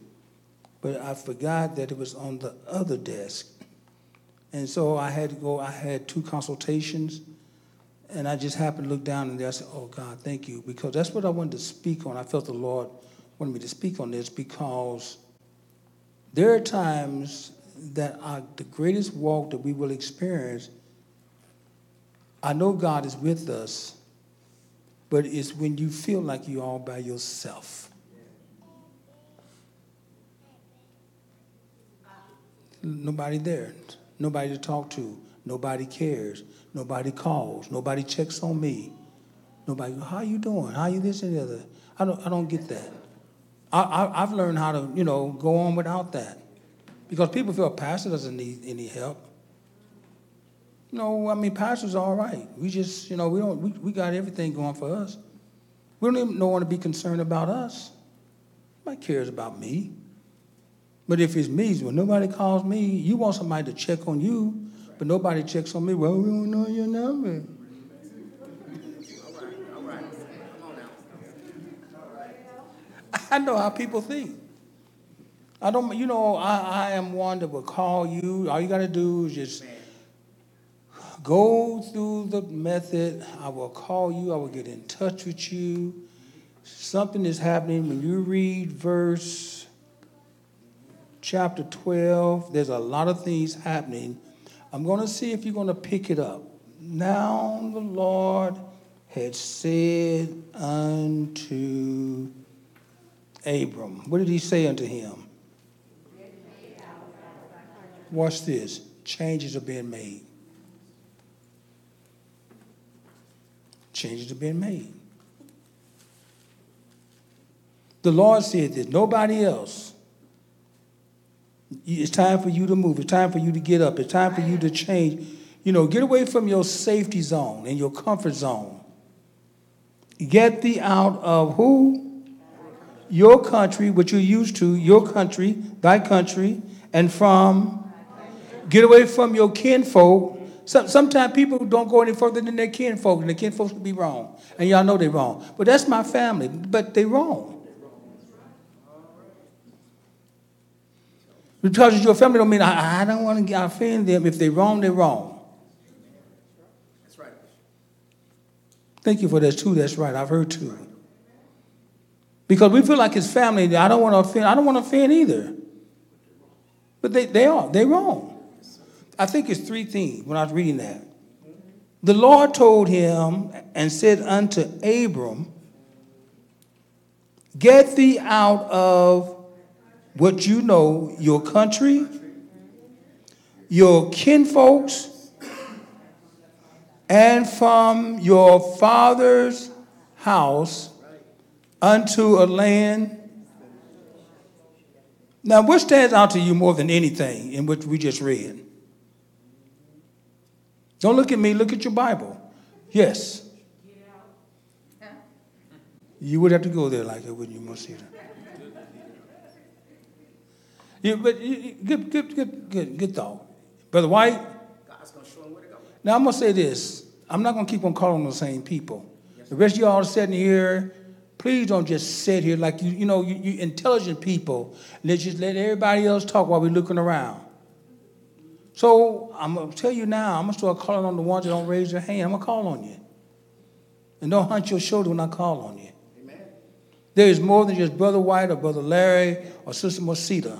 But I forgot that it was on the other desk. And so I had to go, I had two consultations, and I just happened to look down and there I said, Oh God, thank you. Because that's what I wanted to speak on. I felt the Lord wanted me to speak on this because there are times that our, the greatest walk that we will experience, I know God is with us, but it's when you feel like you're all by yourself. Nobody there, nobody to talk to, nobody cares, nobody calls, nobody checks on me. Nobody, how you doing? How you this and the other? I don't, I don't get that. I, I, I've learned how to, you know, go on without that. Because people feel a pastor doesn't need any help. No, I mean, pastor's all right. We just, you know, we don't, we, we got everything going for us. We don't even know want to be concerned about us. Nobody cares about me. But if it's me, when nobody calls me, you want somebody to check on you, but nobody checks on me. Well, we don't know your number. I know how people think. I don't, you know, I, I am one that will call you. All you got to do is just go through the method. I will call you. I will get in touch with you. Something is happening when you read verse chapter 12. There's a lot of things happening. I'm going to see if you're going to pick it up. Now the Lord had said unto Abram, what did he say unto him? Watch this. Changes are being made. Changes have been made. The Lord said this, nobody else. It's time for you to move. It's time for you to get up. It's time for you to change. You know, get away from your safety zone and your comfort zone. Get thee out of who? Your country, what you're used to, your country, thy country, and from Get away from your kinfolk. Some, sometimes people don't go any further than their kinfolk, and their kinfolk can be wrong. And y'all know they're wrong. But that's my family, but they're wrong. Because it's your family don't mean I, I don't want to offend them. If they're wrong, they're wrong. That's right. Thank you for that too. That's right. I've heard too. Because we feel like it's family. I don't want to offend. I don't want to offend either. But they, they are. They're wrong. I think it's three things when I was reading that. The Lord told him and said unto Abram, Get thee out of what you know, your country, your kinfolks, and from your father's house unto a land. Now, what stands out to you more than anything in what we just read? Don't look at me, look at your Bible. Yes. You would have to go there like that, wouldn't you, Monsita? Yeah, but you- good, good, good, good, good thought. Brother White, God's gonna show him where to go. now I'm gonna say this. I'm not gonna keep on calling the same people. The rest of y'all sitting here, please don't just sit here like you, you know, you, you intelligent people. Let's just let everybody else talk while we're looking around. So I'm gonna tell you now, I'm gonna start calling on the ones that don't raise their hand. I'm gonna call on you. And don't hunch your shoulder when I call on you. Amen. There is more than just Brother White or Brother Larry or Sister Mosita.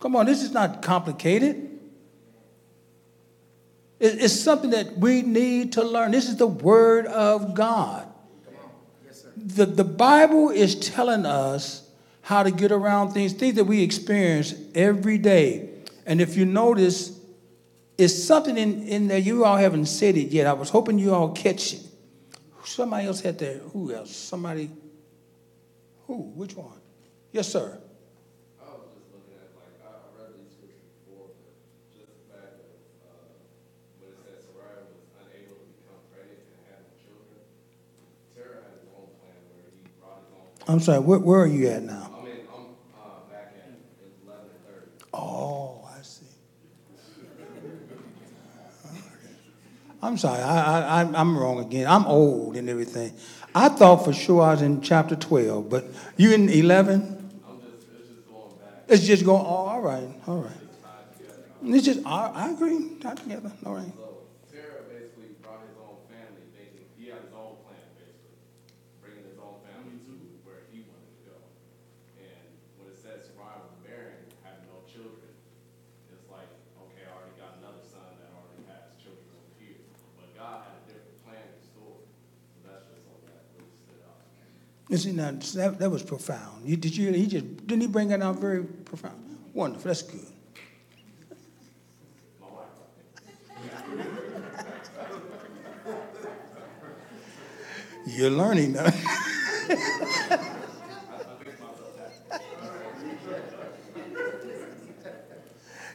Come on, this is not complicated. It's something that we need to learn. This is the Word of God. Come on. Yes, sir. The, the Bible is telling us how to get around things, things that we experience every day. And if you notice, it's something in, in there, you all haven't said it yet. I was hoping you all catch it. Somebody else had their, who else? Somebody, who? Which one? Yes, sir. I was just looking at, like, I, I read these scriptures before, but just the fact of, uh, when it says Sarai was unable to become pregnant and have no children, Terah had his own plan where he brought his own. I'm sorry, where, where are you at now? I mean, I'm, uh, back at eleven thirty. Oh, I see. I'm sorry, I, I, I'm- wrong again. I'm old and everything. I thought for sure I was in chapter 12, but you in 11? I'm just, it's just going oh, all right, all right. It's just, I, I agree, tied together, all right. So Terah basically brought his own family, thinking, he had his own plan, basically, bringing his own family to where he wanted to go. And when it says Sarai was barren, having no children, it's like, okay, I already got another son that already has children over here. But God had a different plan in store, so that's just something that really stood out. You see, now, that, that was profound. You, did you, he just, didn't he bring that out very profound? Wonderful, that's good. You're learning now.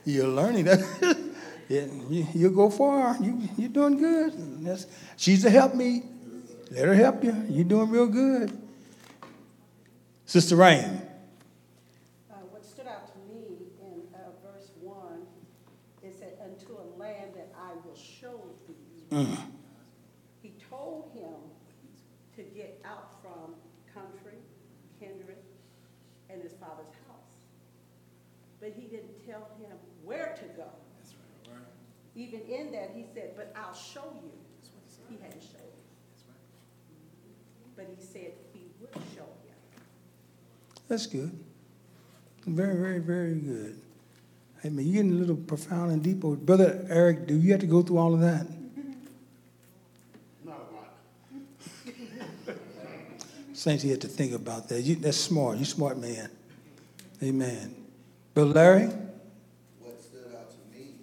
You're learning that. *laughs* yeah, you, you go far. You, you're doing good. That's, she's to help me. Let her help you. You're doing real good. Sister Rain. Uh, what stood out to me in uh, verse one, it said, unto a land that I will show thee. Mm. He told him to get out from country, kindred, and his father's house. But he didn't tell him where to go. Even in that, he said, but I'll show you. He hadn't showed him. But he said he would show him. That's good. Very, very, very good. Hey, man, you're getting a little profound and deep. Brother Eric, do you have to go through all of that? Not a lot. Saints, you have to think about that. You, that's smart. You're a smart man. Amen. Brother Larry? What stood out to me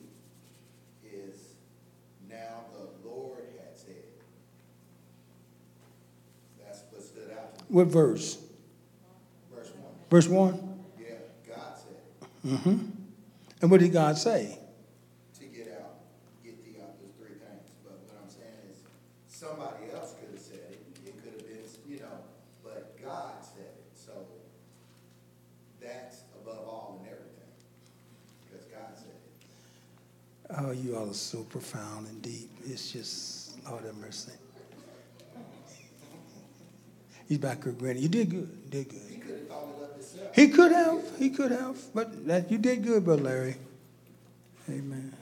is now the Lord had said. That's what stood out to me. What verse? Verse one. Yeah, God said it. Mm-hmm. And what did God say? to get out, get thee out those three things. But what I'm saying is, somebody else could have said it, it could have been, you know, but God said it. So that's above all and everything, because God said it. Oh, you all are so profound and deep. It's just, Lord have mercy. He's back here grinning. You did good. You did good. He could have. He could have. But that you did good, Brother Larry. Amen.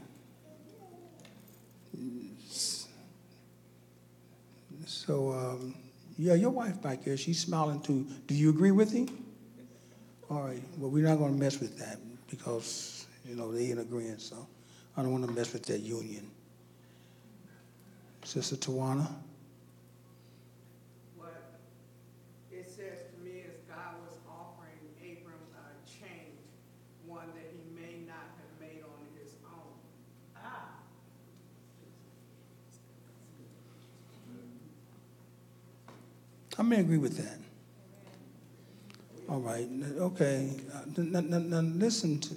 So, um, yeah, your wife back there, she's smiling too. Do you agree with him? All right. Well, we're not going to mess with that because, you know, they ain't agreeing. So I don't want to mess with that union. Sister Tawana? What it says to me is God was offering Abram a change, one that he may not have made on his own. Ah. I may agree with that. All right, okay. Now, now- now listen to,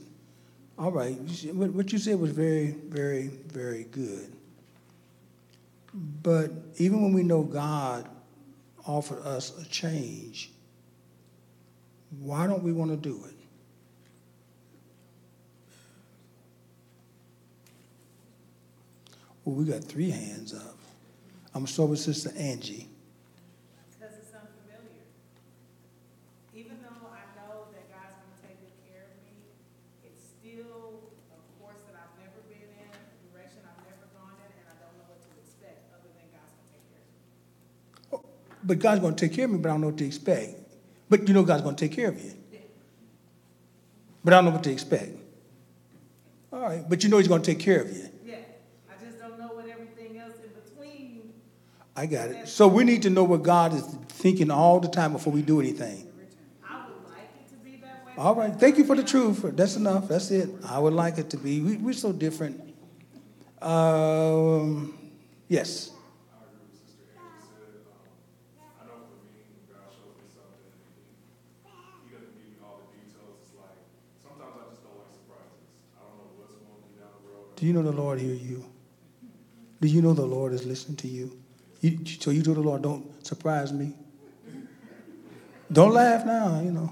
all right, what what you said was very, very, very good. But even when we know God offered us a change, why don't we want to do it? Well, we got three hands up. I'm going to start with Sister Angie. Because it's unfamiliar. Even though I know that God's gonna take good care of me, it's still a course that I've never been in, a direction I've never gone in, and I don't know what to expect, other than God's gonna take care of me. But God's going to take care of me, but I don't know what to expect. But you know God's going to take care of you. But I don't know what to expect. All right, but you know He's going to take care of you. Yeah, I just don't know what everything else in between, I got it. So we need to know what God is thinking all the time before we do anything. I would like it to be that way. All right, thank you for the truth. That's enough. That's it. I would like it to be. We, we're so different. Um, yes. I agree with Sister Angie said, um, Do you know the Lord hear you? Do you know the Lord is listening to you? you so you told the Lord, don't surprise me. Don't laugh now, you know.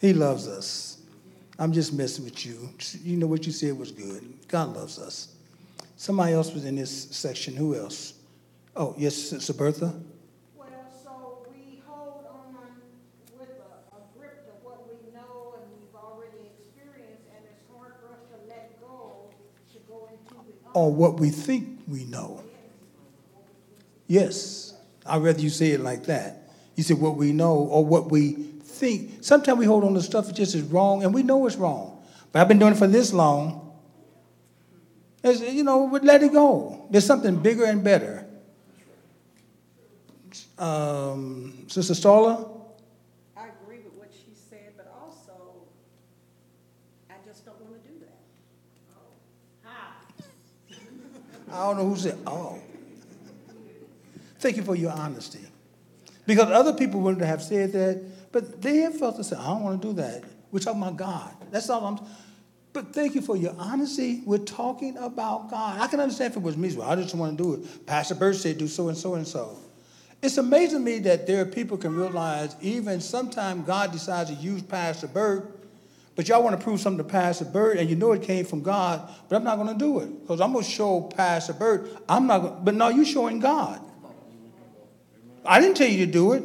He loves us. I'm just messing with you. You know what you said was good. God loves us. Somebody else was in this section. Who else? Oh, yes, Sister Bertha? Well, so we hold on with a, a grip to what we know and we've already experienced, and it's hard for us to let go, to go into the. Or what we think we know. Yes. I'd rather you say it like that. You said what we know or what we think. Sometimes we hold on to stuff that just is wrong and we know it's wrong. But I've been doing it for this long. It's, you know, but let it go. There's something bigger and better. Um, Sister Starla? I agree with what she said, but also, I just don't want to do that. Oh. I don't know who said, oh. Thank you for your honesty. Because other people wouldn't have said that, but they have felt to say, I don't want to do that. We're talking about God. That's all I'm. But thank you for your honesty. We're talking about God. I can understand if it was me. Well, I just want to do it. Pastor Bird said do so and so and so. It's amazing to me that there are people can realize even sometimes God decides to use Pastor Bird, but y'all want to prove something to Pastor Bird, and you know it came from God, but I'm not going to do it because I'm going to show Pastor Bird. I'm not. Gonna, but no, you're showing God. I didn't tell you to do it.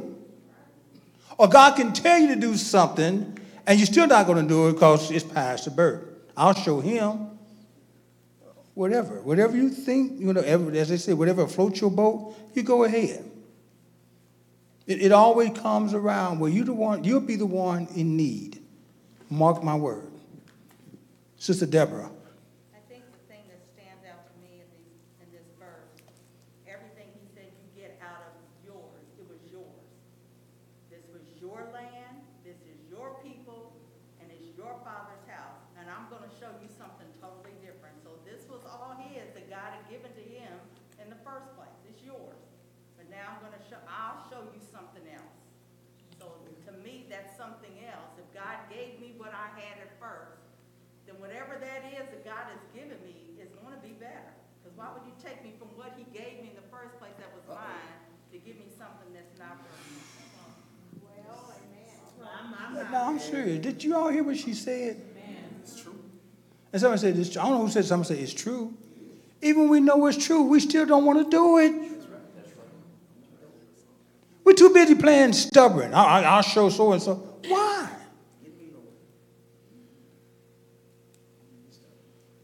Or God can tell you to do something, and you're still not going to do it because it's Pastor Bird. I'll show him. Whatever, whatever you think, you know, as they say, whatever floats your boat, you go ahead. It, it always comes around where you the one, you'll be the one in need. Mark my word. Sister Deborah. I think the thing that stands out to me in these, in this verse, everything he said you get out of yours, it was yours. This was your land, this is your people, and it's your father's house. And I'm gonna show you something totally different. So this was all his that God had given to him in the first place. It's yours. But now I'm gonna show, I'll show you something else. So to me, that's something else. If God gave me what I had at first, then whatever that is that God has given me is gonna be better. Because why would you take me from what he gave me in the first place that was mine to give me something that's not for me? Well, amen. I'm, I'm No. I'm serious. Did you all hear what she said? It's true. And somebody said, it's, I don't know who said something said it's true. Even when we know it's true, we still don't want to do it. We're too busy playing stubborn. I, I, I'll show so and so. Why?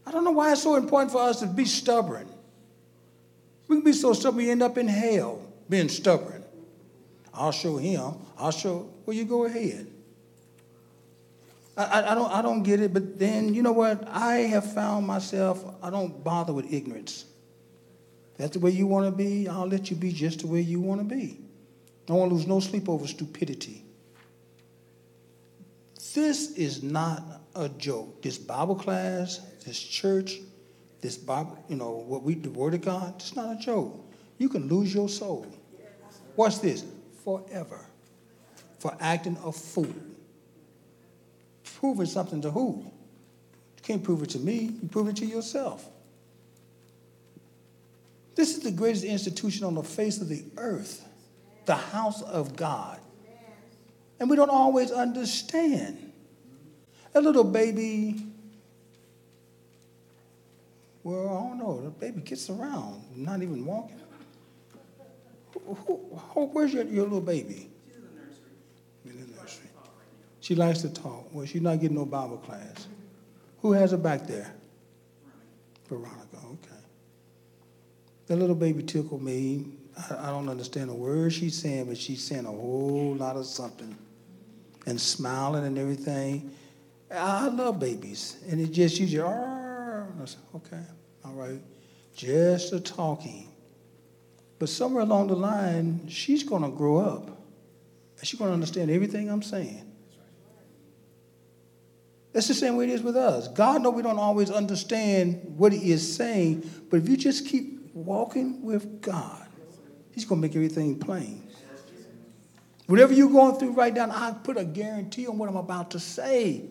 I don't know why it's so important for us to be stubborn. We can be so stubborn we end up in hell being stubborn. I'll show him. I'll show. Well, you go ahead. I, I, don't, I don't get it, but then, you know what? I have found myself, I don't bother with ignorance. If that's the way you want to be, I'll let you be just the way you want to be. I don't want to lose no sleep over stupidity. This is not a joke. This Bible class, this church, this Bible, you know, what we, the Word of God, it's not a joke. You can lose your soul. Watch this forever for acting a fool. Proving something to who? You can't prove it to me, you prove it to yourself. This is the greatest institution on the face of the earth, the house of God. And we don't always understand. A little baby, well, I don't know, the baby gets around, not even walking. Who, who, where's your, your little baby? The. She likes to talk. Well, she's not getting no Bible class. Who has her back there? Veronica, okay. The little baby tickled me. I, I don't understand a word she's saying, but she's saying a whole lot of something and smiling and everything. I love babies. And it just, said, okay, all right. Just a talking. But somewhere along the line, she's going to grow up. And she's going to understand everything I'm saying. That's the same way it is with us. God knows we don't always understand what He is saying, but if you just keep walking with God, He's going to make everything plain. Whatever you're going through right now, I put a guarantee on what I'm about to say.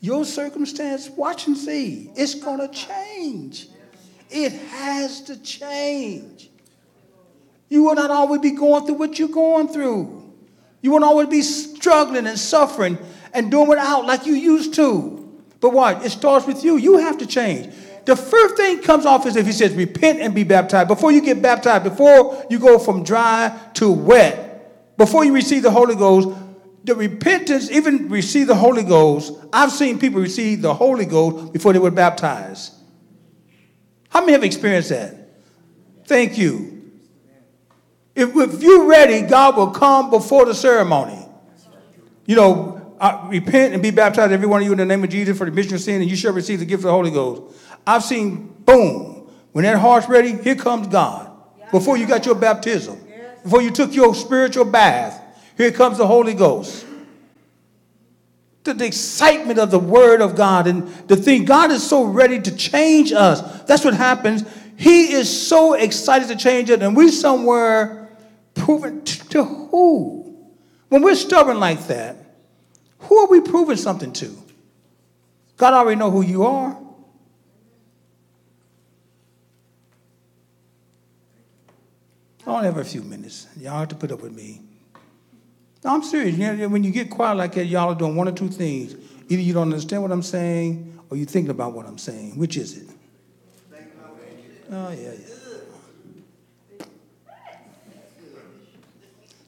Your circumstance, watch and see. It's going to change. It has to change. You will not always be going through what you're going through. You won't always be struggling and suffering and doing without like you used to. But what? It starts with you. You have to change. The first thing comes off is if he says, repent and be baptized. Before you get baptized, before you go from dry to wet, before you receive the Holy Ghost, the repentance, even receive the Holy Ghost, I've seen people receive the Holy Ghost before they were baptized. How many have experienced that? Thank you. If, if you're ready, God will come before the ceremony. You know, uh, repent and be baptized, every one of you, in the name of Jesus for the remission of sin, and you shall receive the gift of the Holy Ghost. I've seen, boom, when that heart's ready, here comes God. Before you got your baptism, before you took your spiritual bath, here comes the Holy Ghost. The, the excitement of the Word of God and the thing, God is so ready to change us. That's what happens. He is so excited to change it, and we somewhere proving to, to who? When we're stubborn like that, who are we proving something to? God already know who you are. I only have a few minutes. Y'all have to put up with me. No, I'm serious. You know, when you get quiet like that, y'all are doing one or two things. Either you don't understand what I'm saying, or you're thinking about what I'm saying. Which is it? Oh, yeah, yeah.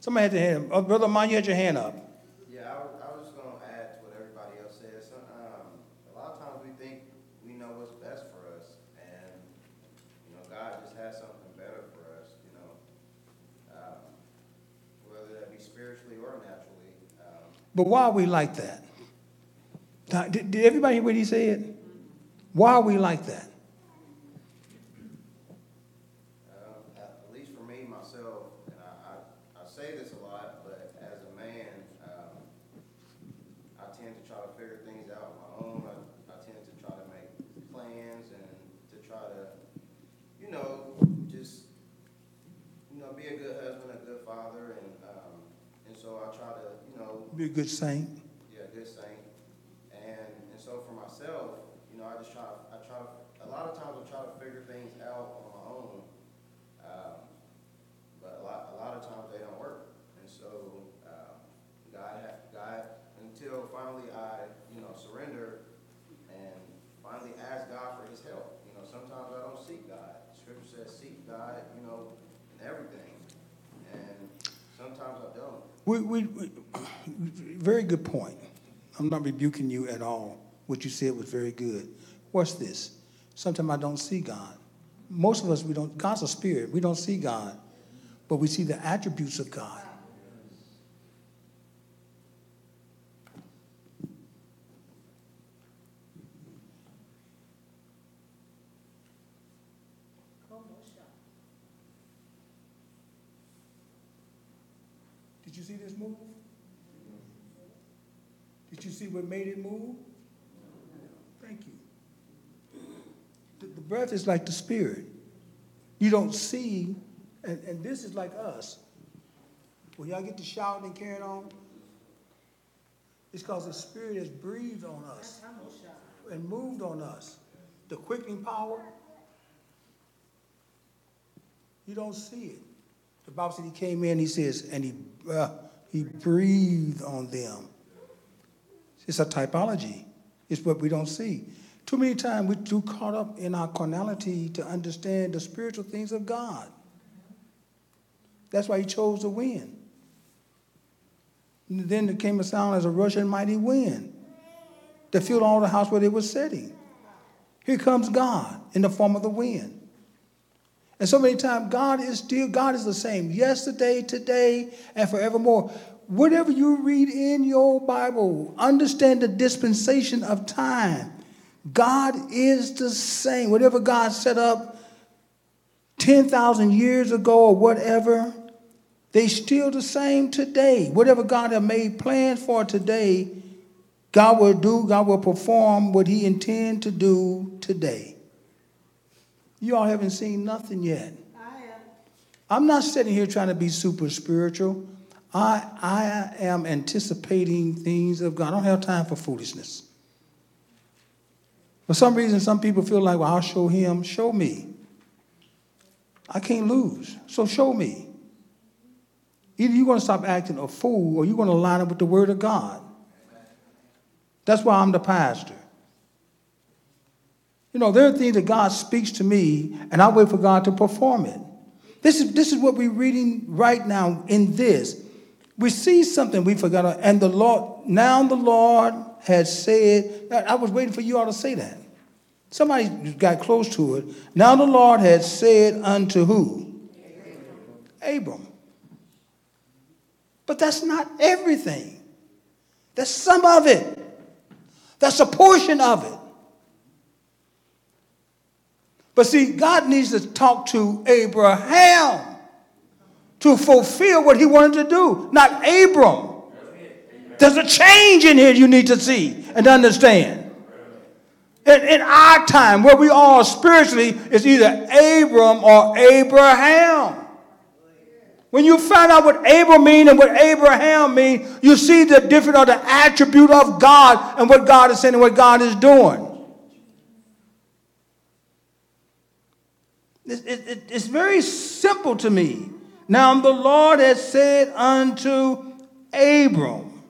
Somebody had their hand up. Oh, Brother Mon, you had your hand up. Yeah, I was, I was just gonna add to what everybody else said. Some, um, a lot of times we think we know what's best for us, and, you know, God just has something better for us, you know. Um, whether that be spiritually or naturally, um, But why are we like that? Now, Did, did everybody hear what he said? Why are we like that? At at least for me, myself, and I, I, I say this a lot, but as a man, I tend to try to figure things out on my own. I, I tend to try to make plans and to try to, you know, just, you know, be a good husband, a good father, and, um, and so I try to, Be a good saint. yeah, good saint. And, and so for myself, you know, I just try, to I try, to a lot of times I try to figure things out on my own. Um, but a lot, a lot of times they don't work. And so, um, God, God, until finally I, you know, surrender and finally ask God for his help. You know, sometimes I don't seek God. Scripture says seek God, you know, in everything. And sometimes I don't. We, we, we, very good point. I'm not rebuking you at all. What you said was very good. Watch this. Sometimes I don't see God. Most of us, we don't. God's a spirit. We don't see God, but we see the attributes of God. Did you see this move? Did you see what made it move? Thank you. The is like the spirit. You don't see, and, and this is like us. When y'all get to shouting and carrying on, it's because the spirit has breathed on us and moved on us. The quickening power, you don't see it. The Bible said he came in, he says, and he, uh, he breathed on them. It's a typology. It's what we don't see. Too many times we're too caught up in our carnality to understand the spiritual things of God. That's why he chose the wind. And then there came a sound as a rushing mighty wind that filled all the house where they were sitting. Here comes God in the form of the wind. And so many times, God is still, God is the same yesterday, today, and forevermore. Whatever you read in your Bible, understand the dispensation of time. God is the same. Whatever God set up 10,000 years ago or whatever, they still the same today. Whatever God has made plans for today, God will do, God will perform what he intend to do today. You all haven't seen nothing yet. I am. I'm not sitting here trying to be super spiritual. I, I am anticipating things of God. I don't have time for foolishness. For some reason, some people feel like, well, I'll show him. Show me. I can't lose. So show me. Either you're going to stop acting a fool or you're going to line up with the word of God. That's why I'm the pastor. You know, there are things that God speaks to me, and I wait for God to perform it. This is, this is what we're reading right now in this. We see something we forgot, and the Lord, now the Lord has said, I was waiting for you all to say that. Somebody got close to it. Now the Lord has said unto who? Abram. But that's not everything. That's some of it. That's a portion of it. But see, God needs to talk to Abraham to fulfill what he wanted to do, not Abram. There's a change in here you need to see and understand. In, in our time, where we are spiritually, is either Abram or Abraham. When you find out what Abram mean and what Abraham mean, you see the difference of the attribute of God and what God is saying and what God is doing. It, it, it's very simple to me. Now the Lord has said unto Abram,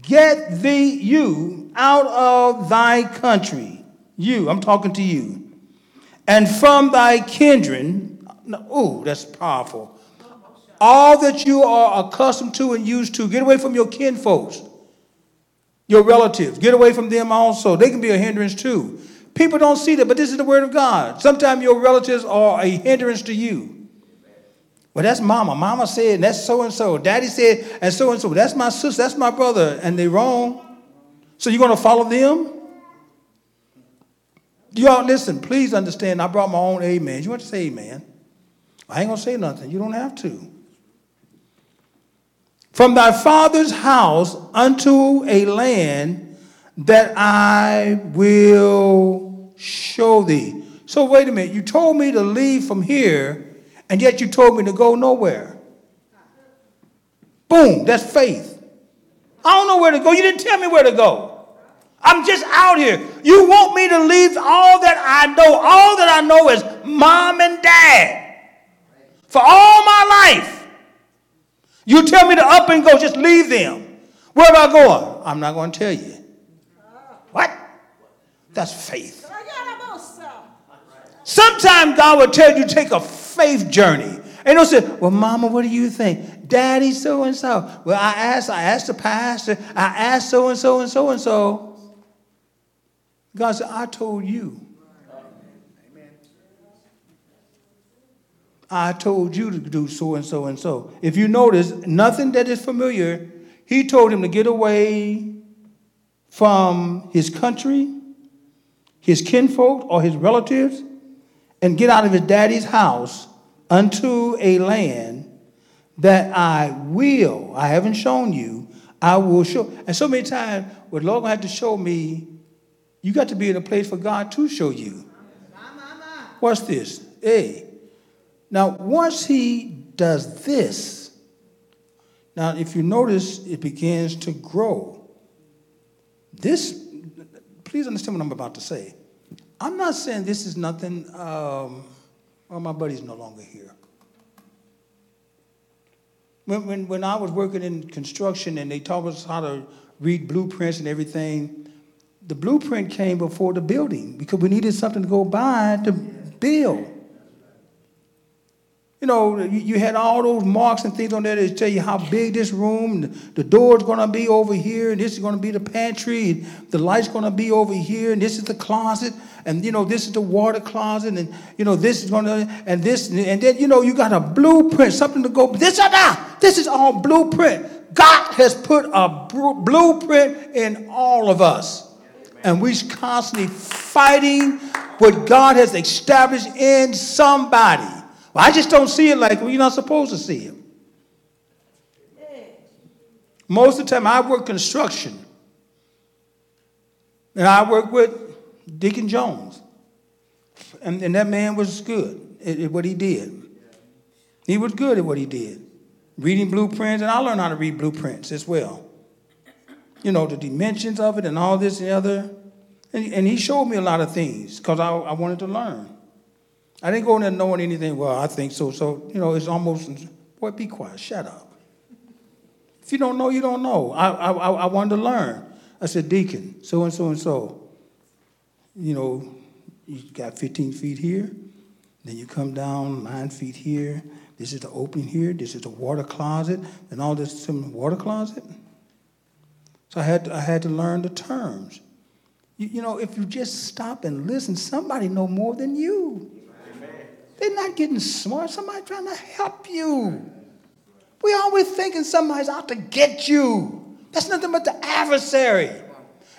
Get thee you out of thy country. You, I'm talking to you. And from thy kindred, oh, that's powerful. All that you are accustomed to and used to, get away from your kinfolks, your relatives. Get away from them also. They can be a hindrance too. People don't see that, but this is the word of God. Sometimes your relatives are a hindrance to you. Well, that's mama. Mama said, and that's so and so. Daddy said, and so and so. That's my sister. That's my brother. And they're wrong. So you're going to follow them? Y'all, listen, please understand. I brought my own amen. You want to say amen? I ain't going to say nothing. You don't have to. From thy father's house unto a land that I will show thee. So, wait a minute. You told me to leave from here, and yet you told me to go nowhere. Boom, that's faith. I don't know where to go. You didn't tell me where to go. I'm just out here. You want me to leave all that I know. All that I know is mom and dad for all my life. You tell me to up and go, just leave them. Where am I going? I'm not going to tell you. What? That's faith. Sometimes God will tell you to take a faith journey. And they'll say, Well, Mama, what do you think? Daddy, so and so. Well, I asked, I asked the pastor, I asked so and so and so and so. God said, I told you. I told you to do so and so and so. If you notice, nothing that is familiar, he told him to get away from his country, his kinfolk, or his relatives, and get out of his daddy's house unto a land that I will, I haven't shown you, I will show. And so many times, what Lord gonna to show me, you got to be in a place for God to show you. What's this? Hey. Now, once he does this, now if you notice, it begins to grow. This, please understand what I'm about to say. I'm not saying this is nothing, um, well, my buddy's no longer here. When, when, when I was working in construction and they taught us how to read blueprints and everything, the blueprint came before the building because we needed something to go by to build. You know, you, you had all those marks and things on there that tell you how big this room, the, door's gonna be over here, and this is gonna be the pantry, the light's gonna be over here, and this is the closet, and you know, this is the water closet, and you know, this is gonna, and this, and then you know, you got a blueprint, something to go, this or that. This is all blueprint. God has put a blueprint in all of us. And we're constantly fighting what God has established in somebody. Well, I just don't see it like well, you're not supposed to see it. Most of the time, I work construction. And I work with Deacon Jones. And, and that man was good at, at what he did. He was good at what he did. Reading blueprints, and I learned how to read blueprints as well. You know, the dimensions of it and all this and the other. And, and he showed me a lot of things because I, I wanted to learn. I didn't go in there knowing anything, well, I think so. So, you know, it's almost, boy, be quiet, shut up. If you don't know, you don't know. I, I, I wanted to learn. I said, Deacon, so and so and so, you know, you got 15 feet here, then you come down nine feet here. This is the opening here. This is the water closet, and all this some water closet. So I had to, I had to learn the terms. You, you know, if you just stop and listen, somebody know more than you. They're not getting smart. Somebody trying to help you. We always thinking somebody's out to get you. That's nothing but the adversary.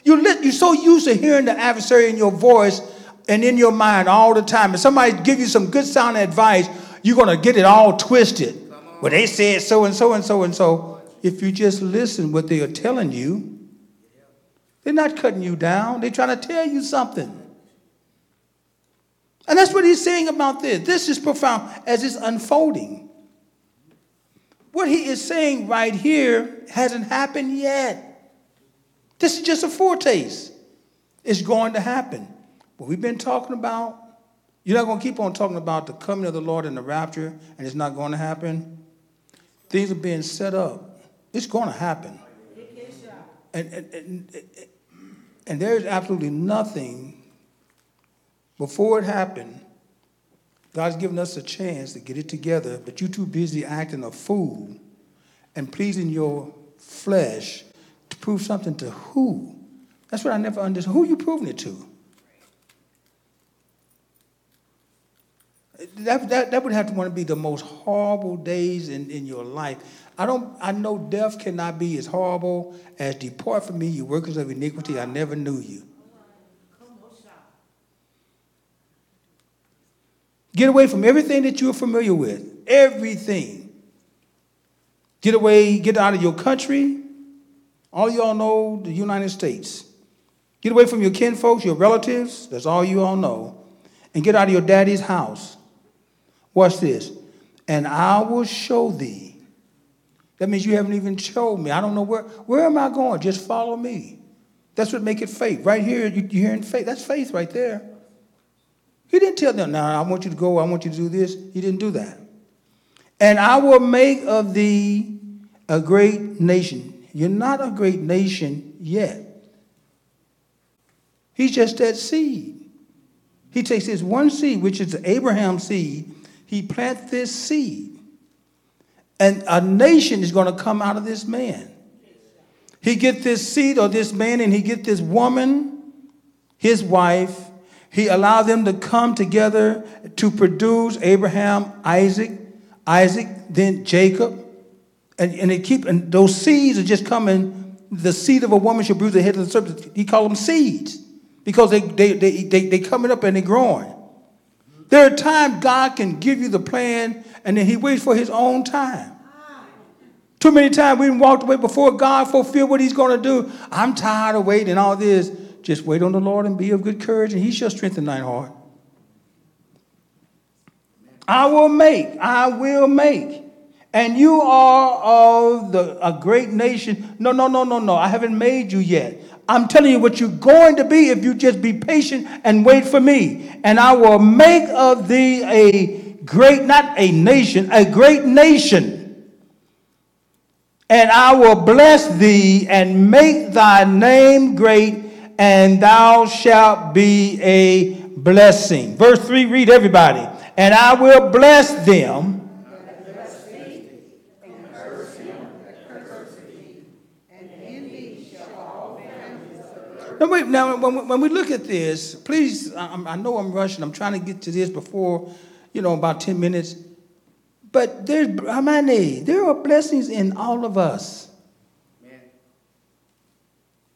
You li- you're so used to hearing the adversary in your voice and in your mind all the time. If somebody give you some good sound advice, you're gonna get it all twisted. Well, they said so and so and so and so. If you just listen what they are telling you, they're not cutting you down. They're trying to tell you something. And that's what he's saying about this. This is profound as it's unfolding. What he is saying right here hasn't happened yet. This is just a foretaste. It's going to happen. What we've been talking about, you're not going to keep on talking about the coming of the Lord and the rapture, and it's not going to happen. Things are being set up. It's going to happen. And, and, and, and there's absolutely nothing before it happened. God's given us a chance to get it together, but you're too busy acting a fool and pleasing your flesh to prove something to who? That's what I never understood. Who are you proving it to? That, that, that would have to want to be the most horrible days in, in your life. I don't I know death cannot be as horrible as depart from me, you workers of iniquity, I never knew you. Get away from everything that you're familiar with. Everything. Get away, get out of your country. All y'all know the United States. Get away from your kinfolks, your relatives. That's all you all know. And get out of your daddy's house. Watch this. And I will show thee. That means you haven't even showed me. I don't know where. Where am I going? Just follow me. That's what make it faith. Right here, you, you're hearing faith. That's faith right there. He didn't tell them, now I want you to go, I want you to do this. He didn't do that. And I will make of thee a great nation. You're not a great nation yet. He's just that seed. He takes this one seed, which is the Abraham seed, he plants this seed. And a nation is going to come out of this man. He get this seed or this man, and he get this woman, his wife, he allowed them to come together to produce Abraham, Isaac, Isaac, then Jacob. And, and they keep, and those seeds are just coming. The seed of a woman should bruise the head of the serpent. He called them seeds because they, they, they, they, they coming up and they're growing. There are times God can give you the plan and then he waits for his own time. Too many times we walked away before God fulfilled what he's going to do. I'm tired of waiting all this. Just wait on the Lord and be of good courage, and he shall strengthen thine heart. I will make, I will make. And you are of the, a great nation. No, no, no, no, no. I haven't made you yet. I'm telling you what you're going to be if you just be patient and wait for me. And I will make of thee a great, not a nation, a great nation. And I will bless thee and make thy name great and thou shalt be a blessing. Verse 3, read everybody. And I will bless them. Now, wait, now when, when we look at this, please, I, I know I'm rushing. I'm trying to get to this before, you know, about 10 minutes. But there's, Amane, there are blessings in all of us.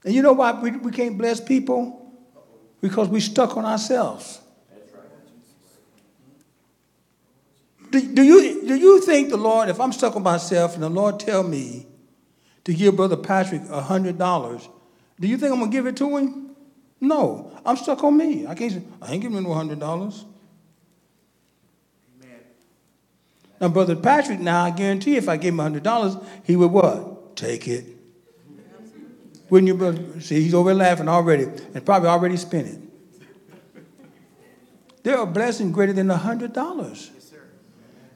And you know why we, we can't bless people? Because we stuck on ourselves. Do, do, you, do you think the Lord, if I'm stuck on myself and the Lord tell me to give Brother Patrick $100, do you think I'm going to give it to him? No, I'm stuck on me. I can't. I ain't giving him hundred dollars. Now, Brother Patrick, now I guarantee if I gave him hundred dollars, he would what? Take it. Wouldn't you. Uh, see, he's over laughing already, and probably already spent it. There are blessings greater than a hundred dollars.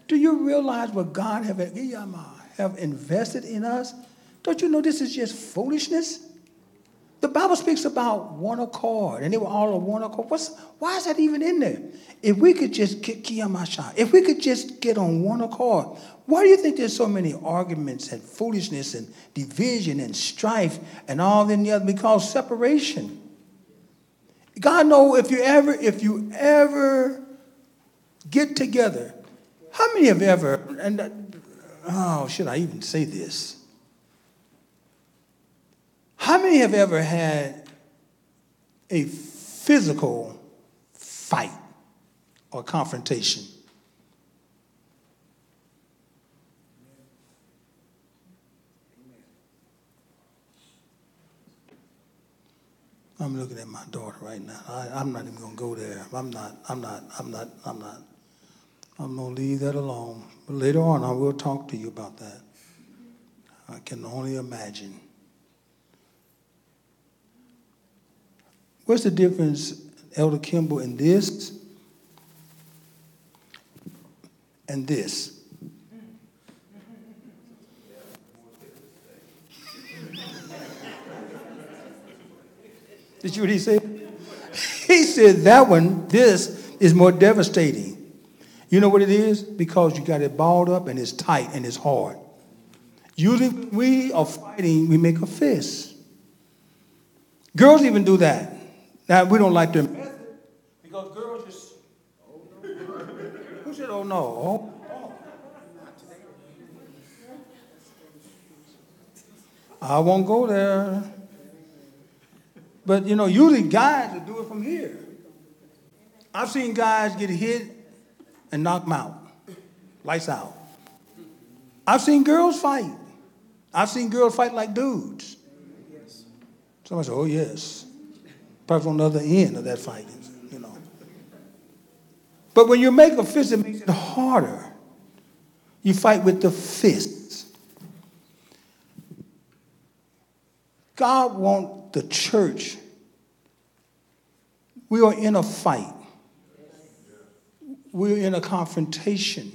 Do you realize what God have, have invested in us? Don't you know this is just foolishness? The Bible speaks about one accord, and they were all on one accord. What's, why is that even in there? If we could just get kiyamasha, if we could just get on one accord, why do you think there's so many arguments and foolishness and division and strife and all in the other? Because separation. God know if you ever, if you ever get together, how many have ever, and uh, oh, should I even say this? How many have ever had a physical fight or confrontation? I'm looking at my daughter right now. I, am not even gonna go there. I'm not, I'm not, I'm not, I'm not. I'm gonna leave that alone. But later on, I will talk to you about that. I can only imagine. What's the difference, Elder Kimball, in this and this? Did you hear what he said? He said that one, this is more devastating. You know what it is? Because you got it balled up and it's tight and it's hard. Usually, we are fighting, we make a fist. Girls even do that. Now, we don't like them because girls just. Who said, oh no? Oh. I won't go there. But you know, usually guys will do it from here. I've seen guys get hit and knock them out. Lights out. I've seen girls fight. I've seen girls fight like dudes. Somebody said, oh yes. Probably on the other end of that fight, you know. But when you make a fist, it makes it harder. You fight with the fists. God wants the church, we are in a fight. We're in a confrontation.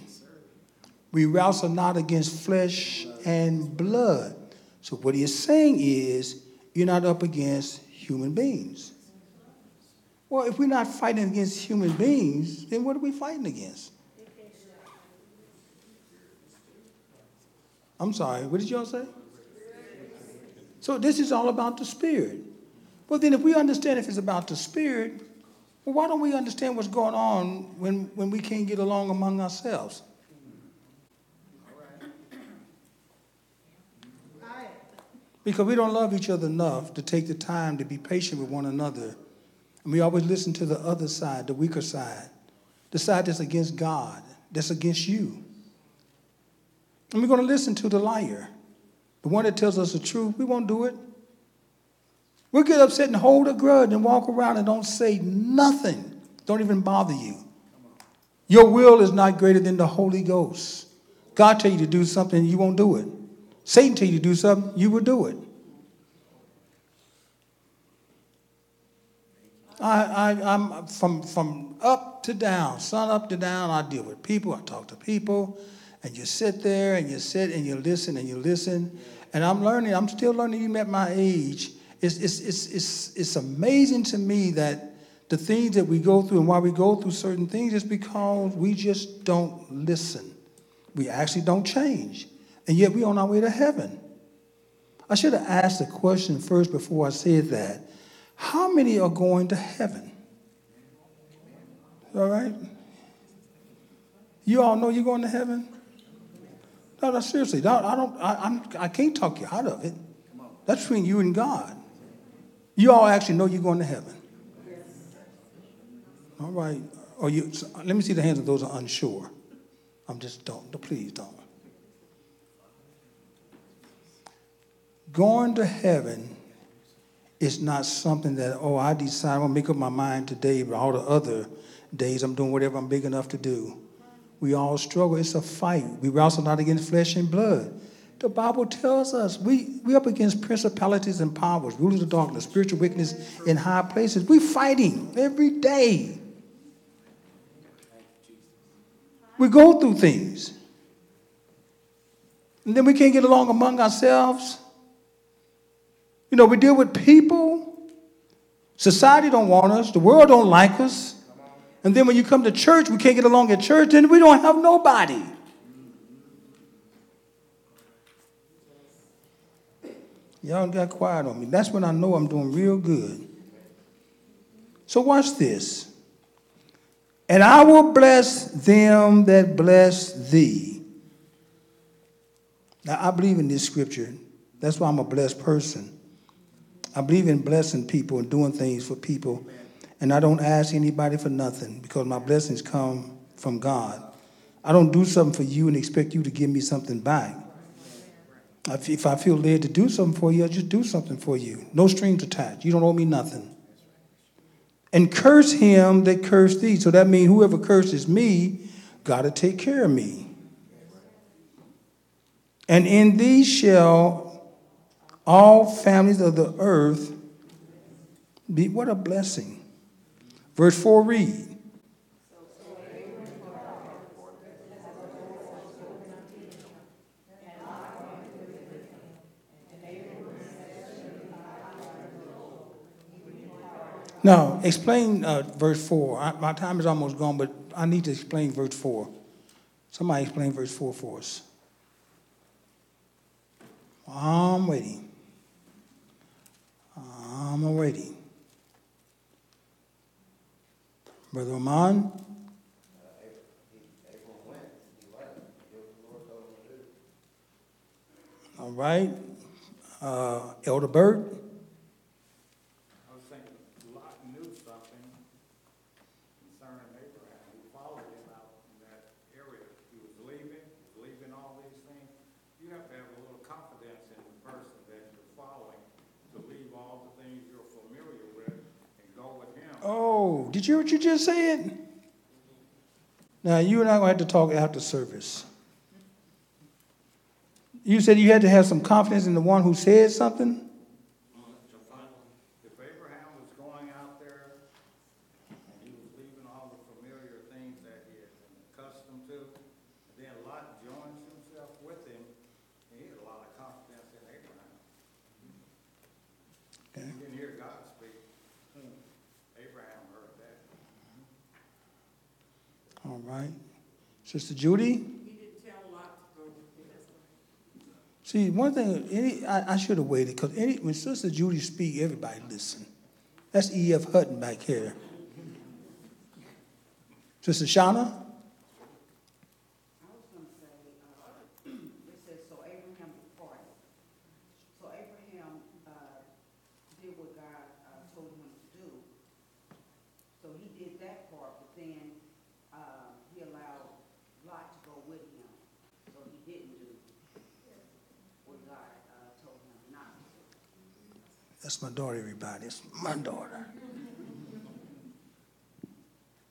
We wrestle not against flesh and blood. So, what he is saying is, you're not up against human beings. Well, if we're not fighting against human beings, then what are we fighting against? I'm sorry, what did y'all say? So this is all about the Spirit. Well, then, if we understand if it's about the Spirit, well, why don't we understand what's going on when, when we can't get along among ourselves? Because we don't love each other enough to take the time to be patient with one another. And we always listen to the other side, the weaker side, the side that's against God, that's against you. And we're going to listen to the liar. The one that tells us the truth, we won't do it. We'll get upset and hold a grudge and walk around and don't say nothing. Don't even bother you. Your will is not greater than the Holy Ghost. God tell you to do something, you won't do it. Satan tell you to do something, you will do it. I, I, I'm from, from up to down, sun up to down, I deal with people, I talk to people, and you sit there and you sit and you listen and you listen. And I'm learning, I'm still learning even at my age. It's, it's, it's, it's, it's amazing to me that the things that we go through and why we go through certain things is because we just don't listen. We actually don't change. And yet we're on our way to heaven. I should have asked the question first before I said that. How many are going to heaven? All right? You all know you're going to heaven? No, no, seriously. No, I don't. I, I'm, I can't talk you out of it. That's between you and God. You all actually know you're going to heaven. All right. Or you? Let me see the hands of those who are unsure. I'm just don't. Please don't. Going to heaven is not something that oh I decide I'm gonna make up my mind today, but all the other days I'm doing whatever I'm big enough to do. We all struggle. It's a fight. We wrestle not against flesh and blood. The Bible tells us we we up against principalities and powers, rulers of darkness, spiritual wickedness in high places. We're fighting every day. We go through things. And then we can't get along among ourselves. You know, we deal with people. Society don't want us. The world don't like us. And then when you come to church, we can't get along at church, and we don't have nobody. Y'all got quiet on me. That's when I know I'm doing real good. So watch this. And I will bless them that bless thee. Now, I believe in this scripture. That's why I'm a blessed person. I believe in blessing people and doing things for people. And I don't ask anybody for nothing because my blessings come from God. I don't do something for you and expect you to give me something back. If I feel led to do something for you, I'll just do something for you. No strings attached. You don't owe me nothing. And curse him that cursed thee. So that means whoever curses me, got to take care of me. And in thee shall all families of the earth be. What a blessing. Verse 4 read. Now, explain uh, verse 4. I, my time is almost gone, but I need to explain verse 4. Somebody explain verse 4 for us. I'm waiting. I'm waiting. Brother Oman? All right. Uh, Elder Burt? I was thinking Lot knew something concerning Abraham. He followed him out in that area. He was leaving, leaving all these things. You have to have a little confidence in the person that you're following to leave all the things you're familiar with and go with him. Oh, did you hear what you just said? Now, you and I are going to have to talk after service. You said you had to have some confidence in the one who said something? If Abraham was going out there and he was leaving all the familiar things that he had been accustomed to, and then Lot joins himself with him, he had a lot of confidence in Abraham. Okay. He didn't hear God speak. Abraham heard that. All right. Sister Judy? He didn't tell Lot to go with Judy? See, one thing, any, I, I should have waited because when Sister Judy speak, everybody listen. That's E.F. Hutton back here. Sister Shauna? I was gonna say, uh, it says, so Abraham departed. So Abraham, uh, did what God, uh, told him to do. So he did that part, but then, uh, he allowed Lot to go with him. So he didn't do what God, uh, told him not to do. That's my daughter, everybody. It's my daughter.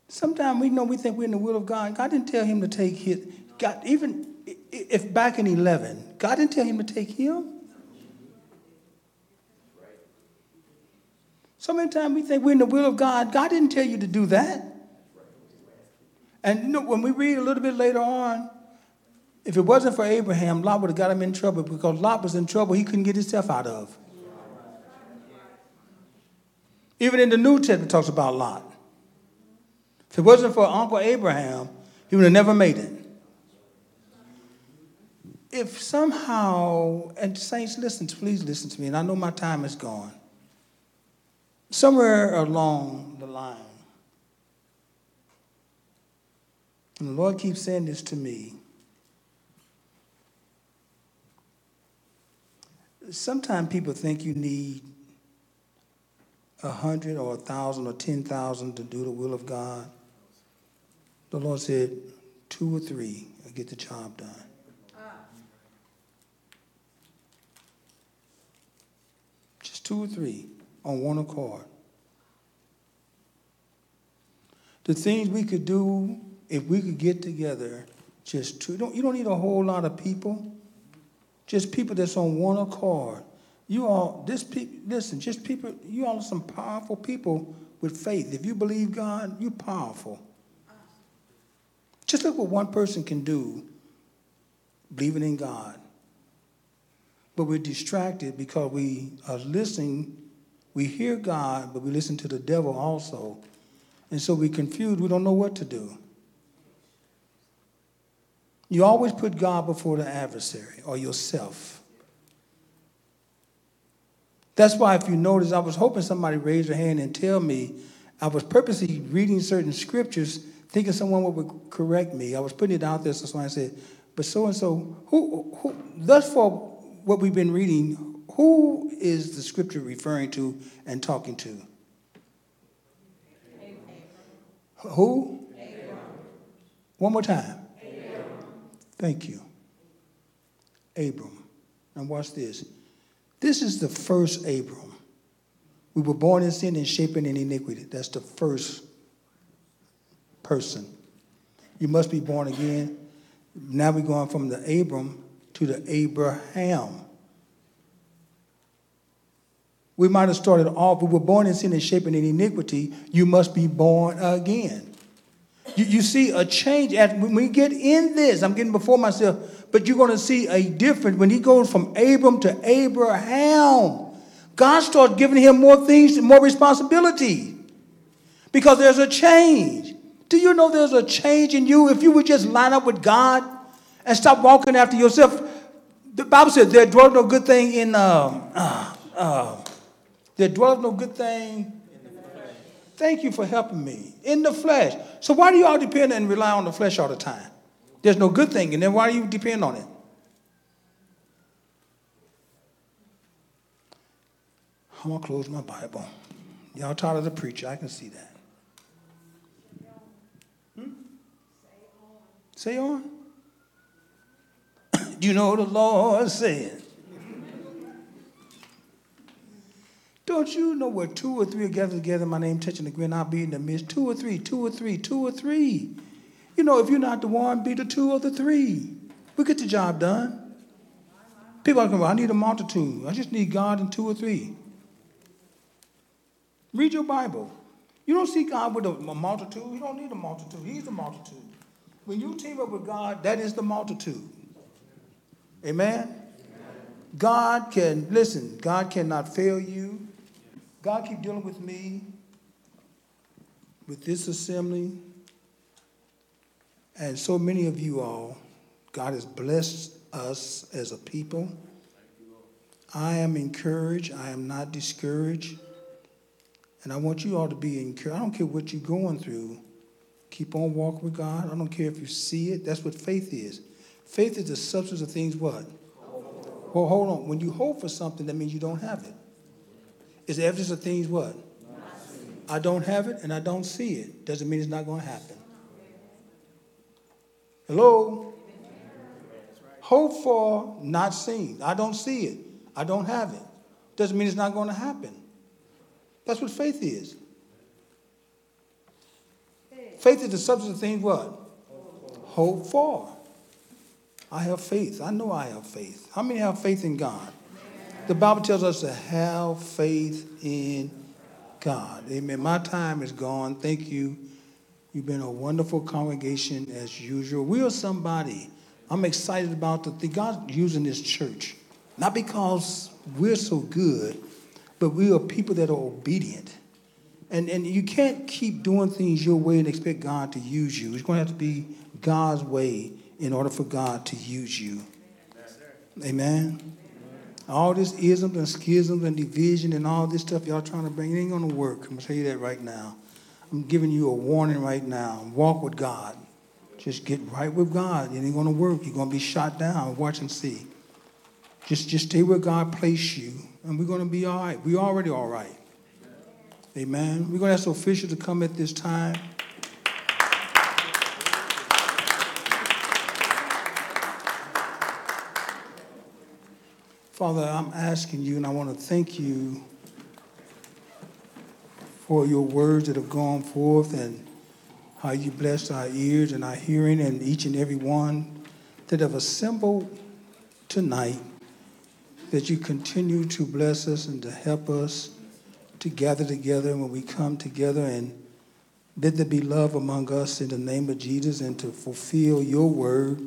Sometimes we know we think we're in the will of God. God didn't tell him to take his, God, even if back in 11, God didn't tell him to take him. So many times we think we're in the will of God. God didn't tell you to do that. And you know, when we read a little bit later on, if it wasn't for Abraham, Lot would have got him in trouble because Lot was in trouble he couldn't get himself out of. Even in the New Testament, talks about Lot. If it wasn't for Uncle Abraham, he would have never made it. If somehow, and saints, listen, please listen to me, and I know my time is gone. Somewhere along the line, and the Lord keeps saying this to me. Sometimes people think you need a hundred or a thousand or ten thousand to do the will of God. The Lord said, two or three will get the job done. Just two or three on one accord. The things we could do if we could get together, just two, don't, you don't need a whole lot of people. Just people that's on one accord. You all, this listen, just people, you all are some powerful people with faith. If you believe God, you're powerful. Just look what one person can do, believing in God. But we're distracted because we are listening, we hear God, but we listen to the devil also. And so we're confused, we don't know what to do. You always put God before the adversary or yourself. That's why, if you notice, I was hoping somebody raise their hand and tell me I was purposely reading certain scriptures, thinking someone would correct me. I was putting it out there, so someone said, "But so and so, who, who, thus far, what we've been reading, who is the scripture referring to and talking to? Who? One more time. Thank you. Abram. And watch this. This is the first Abram. We were born in sin and shaping in iniquity. That's the first person. You must be born again. Now we're going from the Abram to the Abraham. We might have started off, we were born in sin and shaping in iniquity. You must be born again. You, you see a change as when we get in this. I'm getting before myself, but you're going to see a difference when he goes from Abram to Abraham. God starts giving him more things, more responsibility, because there's a change. Do you know there's a change in you if you would just line up with God and stop walking after yourself? The Bible says there dwells no good thing in. Um, uh, uh, there dwells no good thing Thank you for helping me in the flesh. So why do you all depend and rely on the flesh all the time? There's no good thing, and then why do you depend on it? I'm gonna close my Bible. Y'all tired of the preacher? I can see that. Hmm? Say on. Say on. Do you know what the Lord said? Don't you know where two or three are gathered together my name, touching the ground, I'll be in the midst? Two or three, two or three, two or three. You know, if you're not the one, be the two or the three. We get the job done. People are going, I need a multitude. I just need God and two or three. Read your Bible. You don't see God with a, a multitude. You don't need a multitude. He's the multitude. When you team up with God, that is the multitude. Amen? God can, listen, God cannot fail you. God keep dealing with me, with this assembly, and so many of you all. God has blessed us as a people. I am encouraged. I am not discouraged. And I want you all to be encouraged. I don't care what you're going through. Keep on walking with God. I don't care if you see it. That's what faith is. Faith is the substance of things what? Well, hold on. When you hope for something, that means you don't have it. it. Is the evidence of things what? I don't have it and I don't see it. Doesn't mean it's not going to happen. Hello? Hope for not seen. I don't see it. I don't have it. Doesn't mean it's not going to happen. That's what faith is. Faith is the substance of things what? Hope for. I have faith. I know I have faith. How many have faith in God? The Bible tells us to have faith in God. Amen. My time is gone. Thank you. You've been a wonderful congregation as usual. We are somebody. I'm excited about the thing. God's using this church. Not because we're so good, but we are people that are obedient. And, and you can't keep doing things your way and expect God to use you. It's going to have to be God's way in order for God to use you. Amen. All this isms and schisms and division and all this stuff y'all trying to bring, it ain't going to work. I'm going to tell you that right now. I'm giving you a warning right now. Walk with God. Just get right with God. It ain't going to work. You're going to be shot down. Watch and see. Just, just stay where God placed you, and we're going to be all right. We're already all right. Amen. We're going to ask the official to come at this time. Father, I'm asking you, and I want to thank you for your words that have gone forth and how you blessed our ears and our hearing and each and every one that have assembled tonight, that you continue to bless us and to help us to gather together when we come together and let there be love among us in the name of Jesus and to fulfill your word.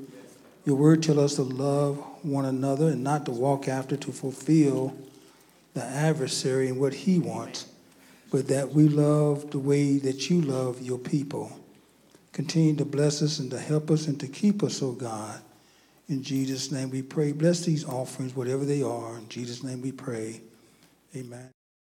Your word tell us to love one another and not to walk after to fulfill the adversary and what he wants, but that we love the way that you love your people. Continue to bless us and to help us and to keep us, oh God. In Jesus' name we pray. Bless these offerings, whatever they are. In Jesus' name we pray. Amen.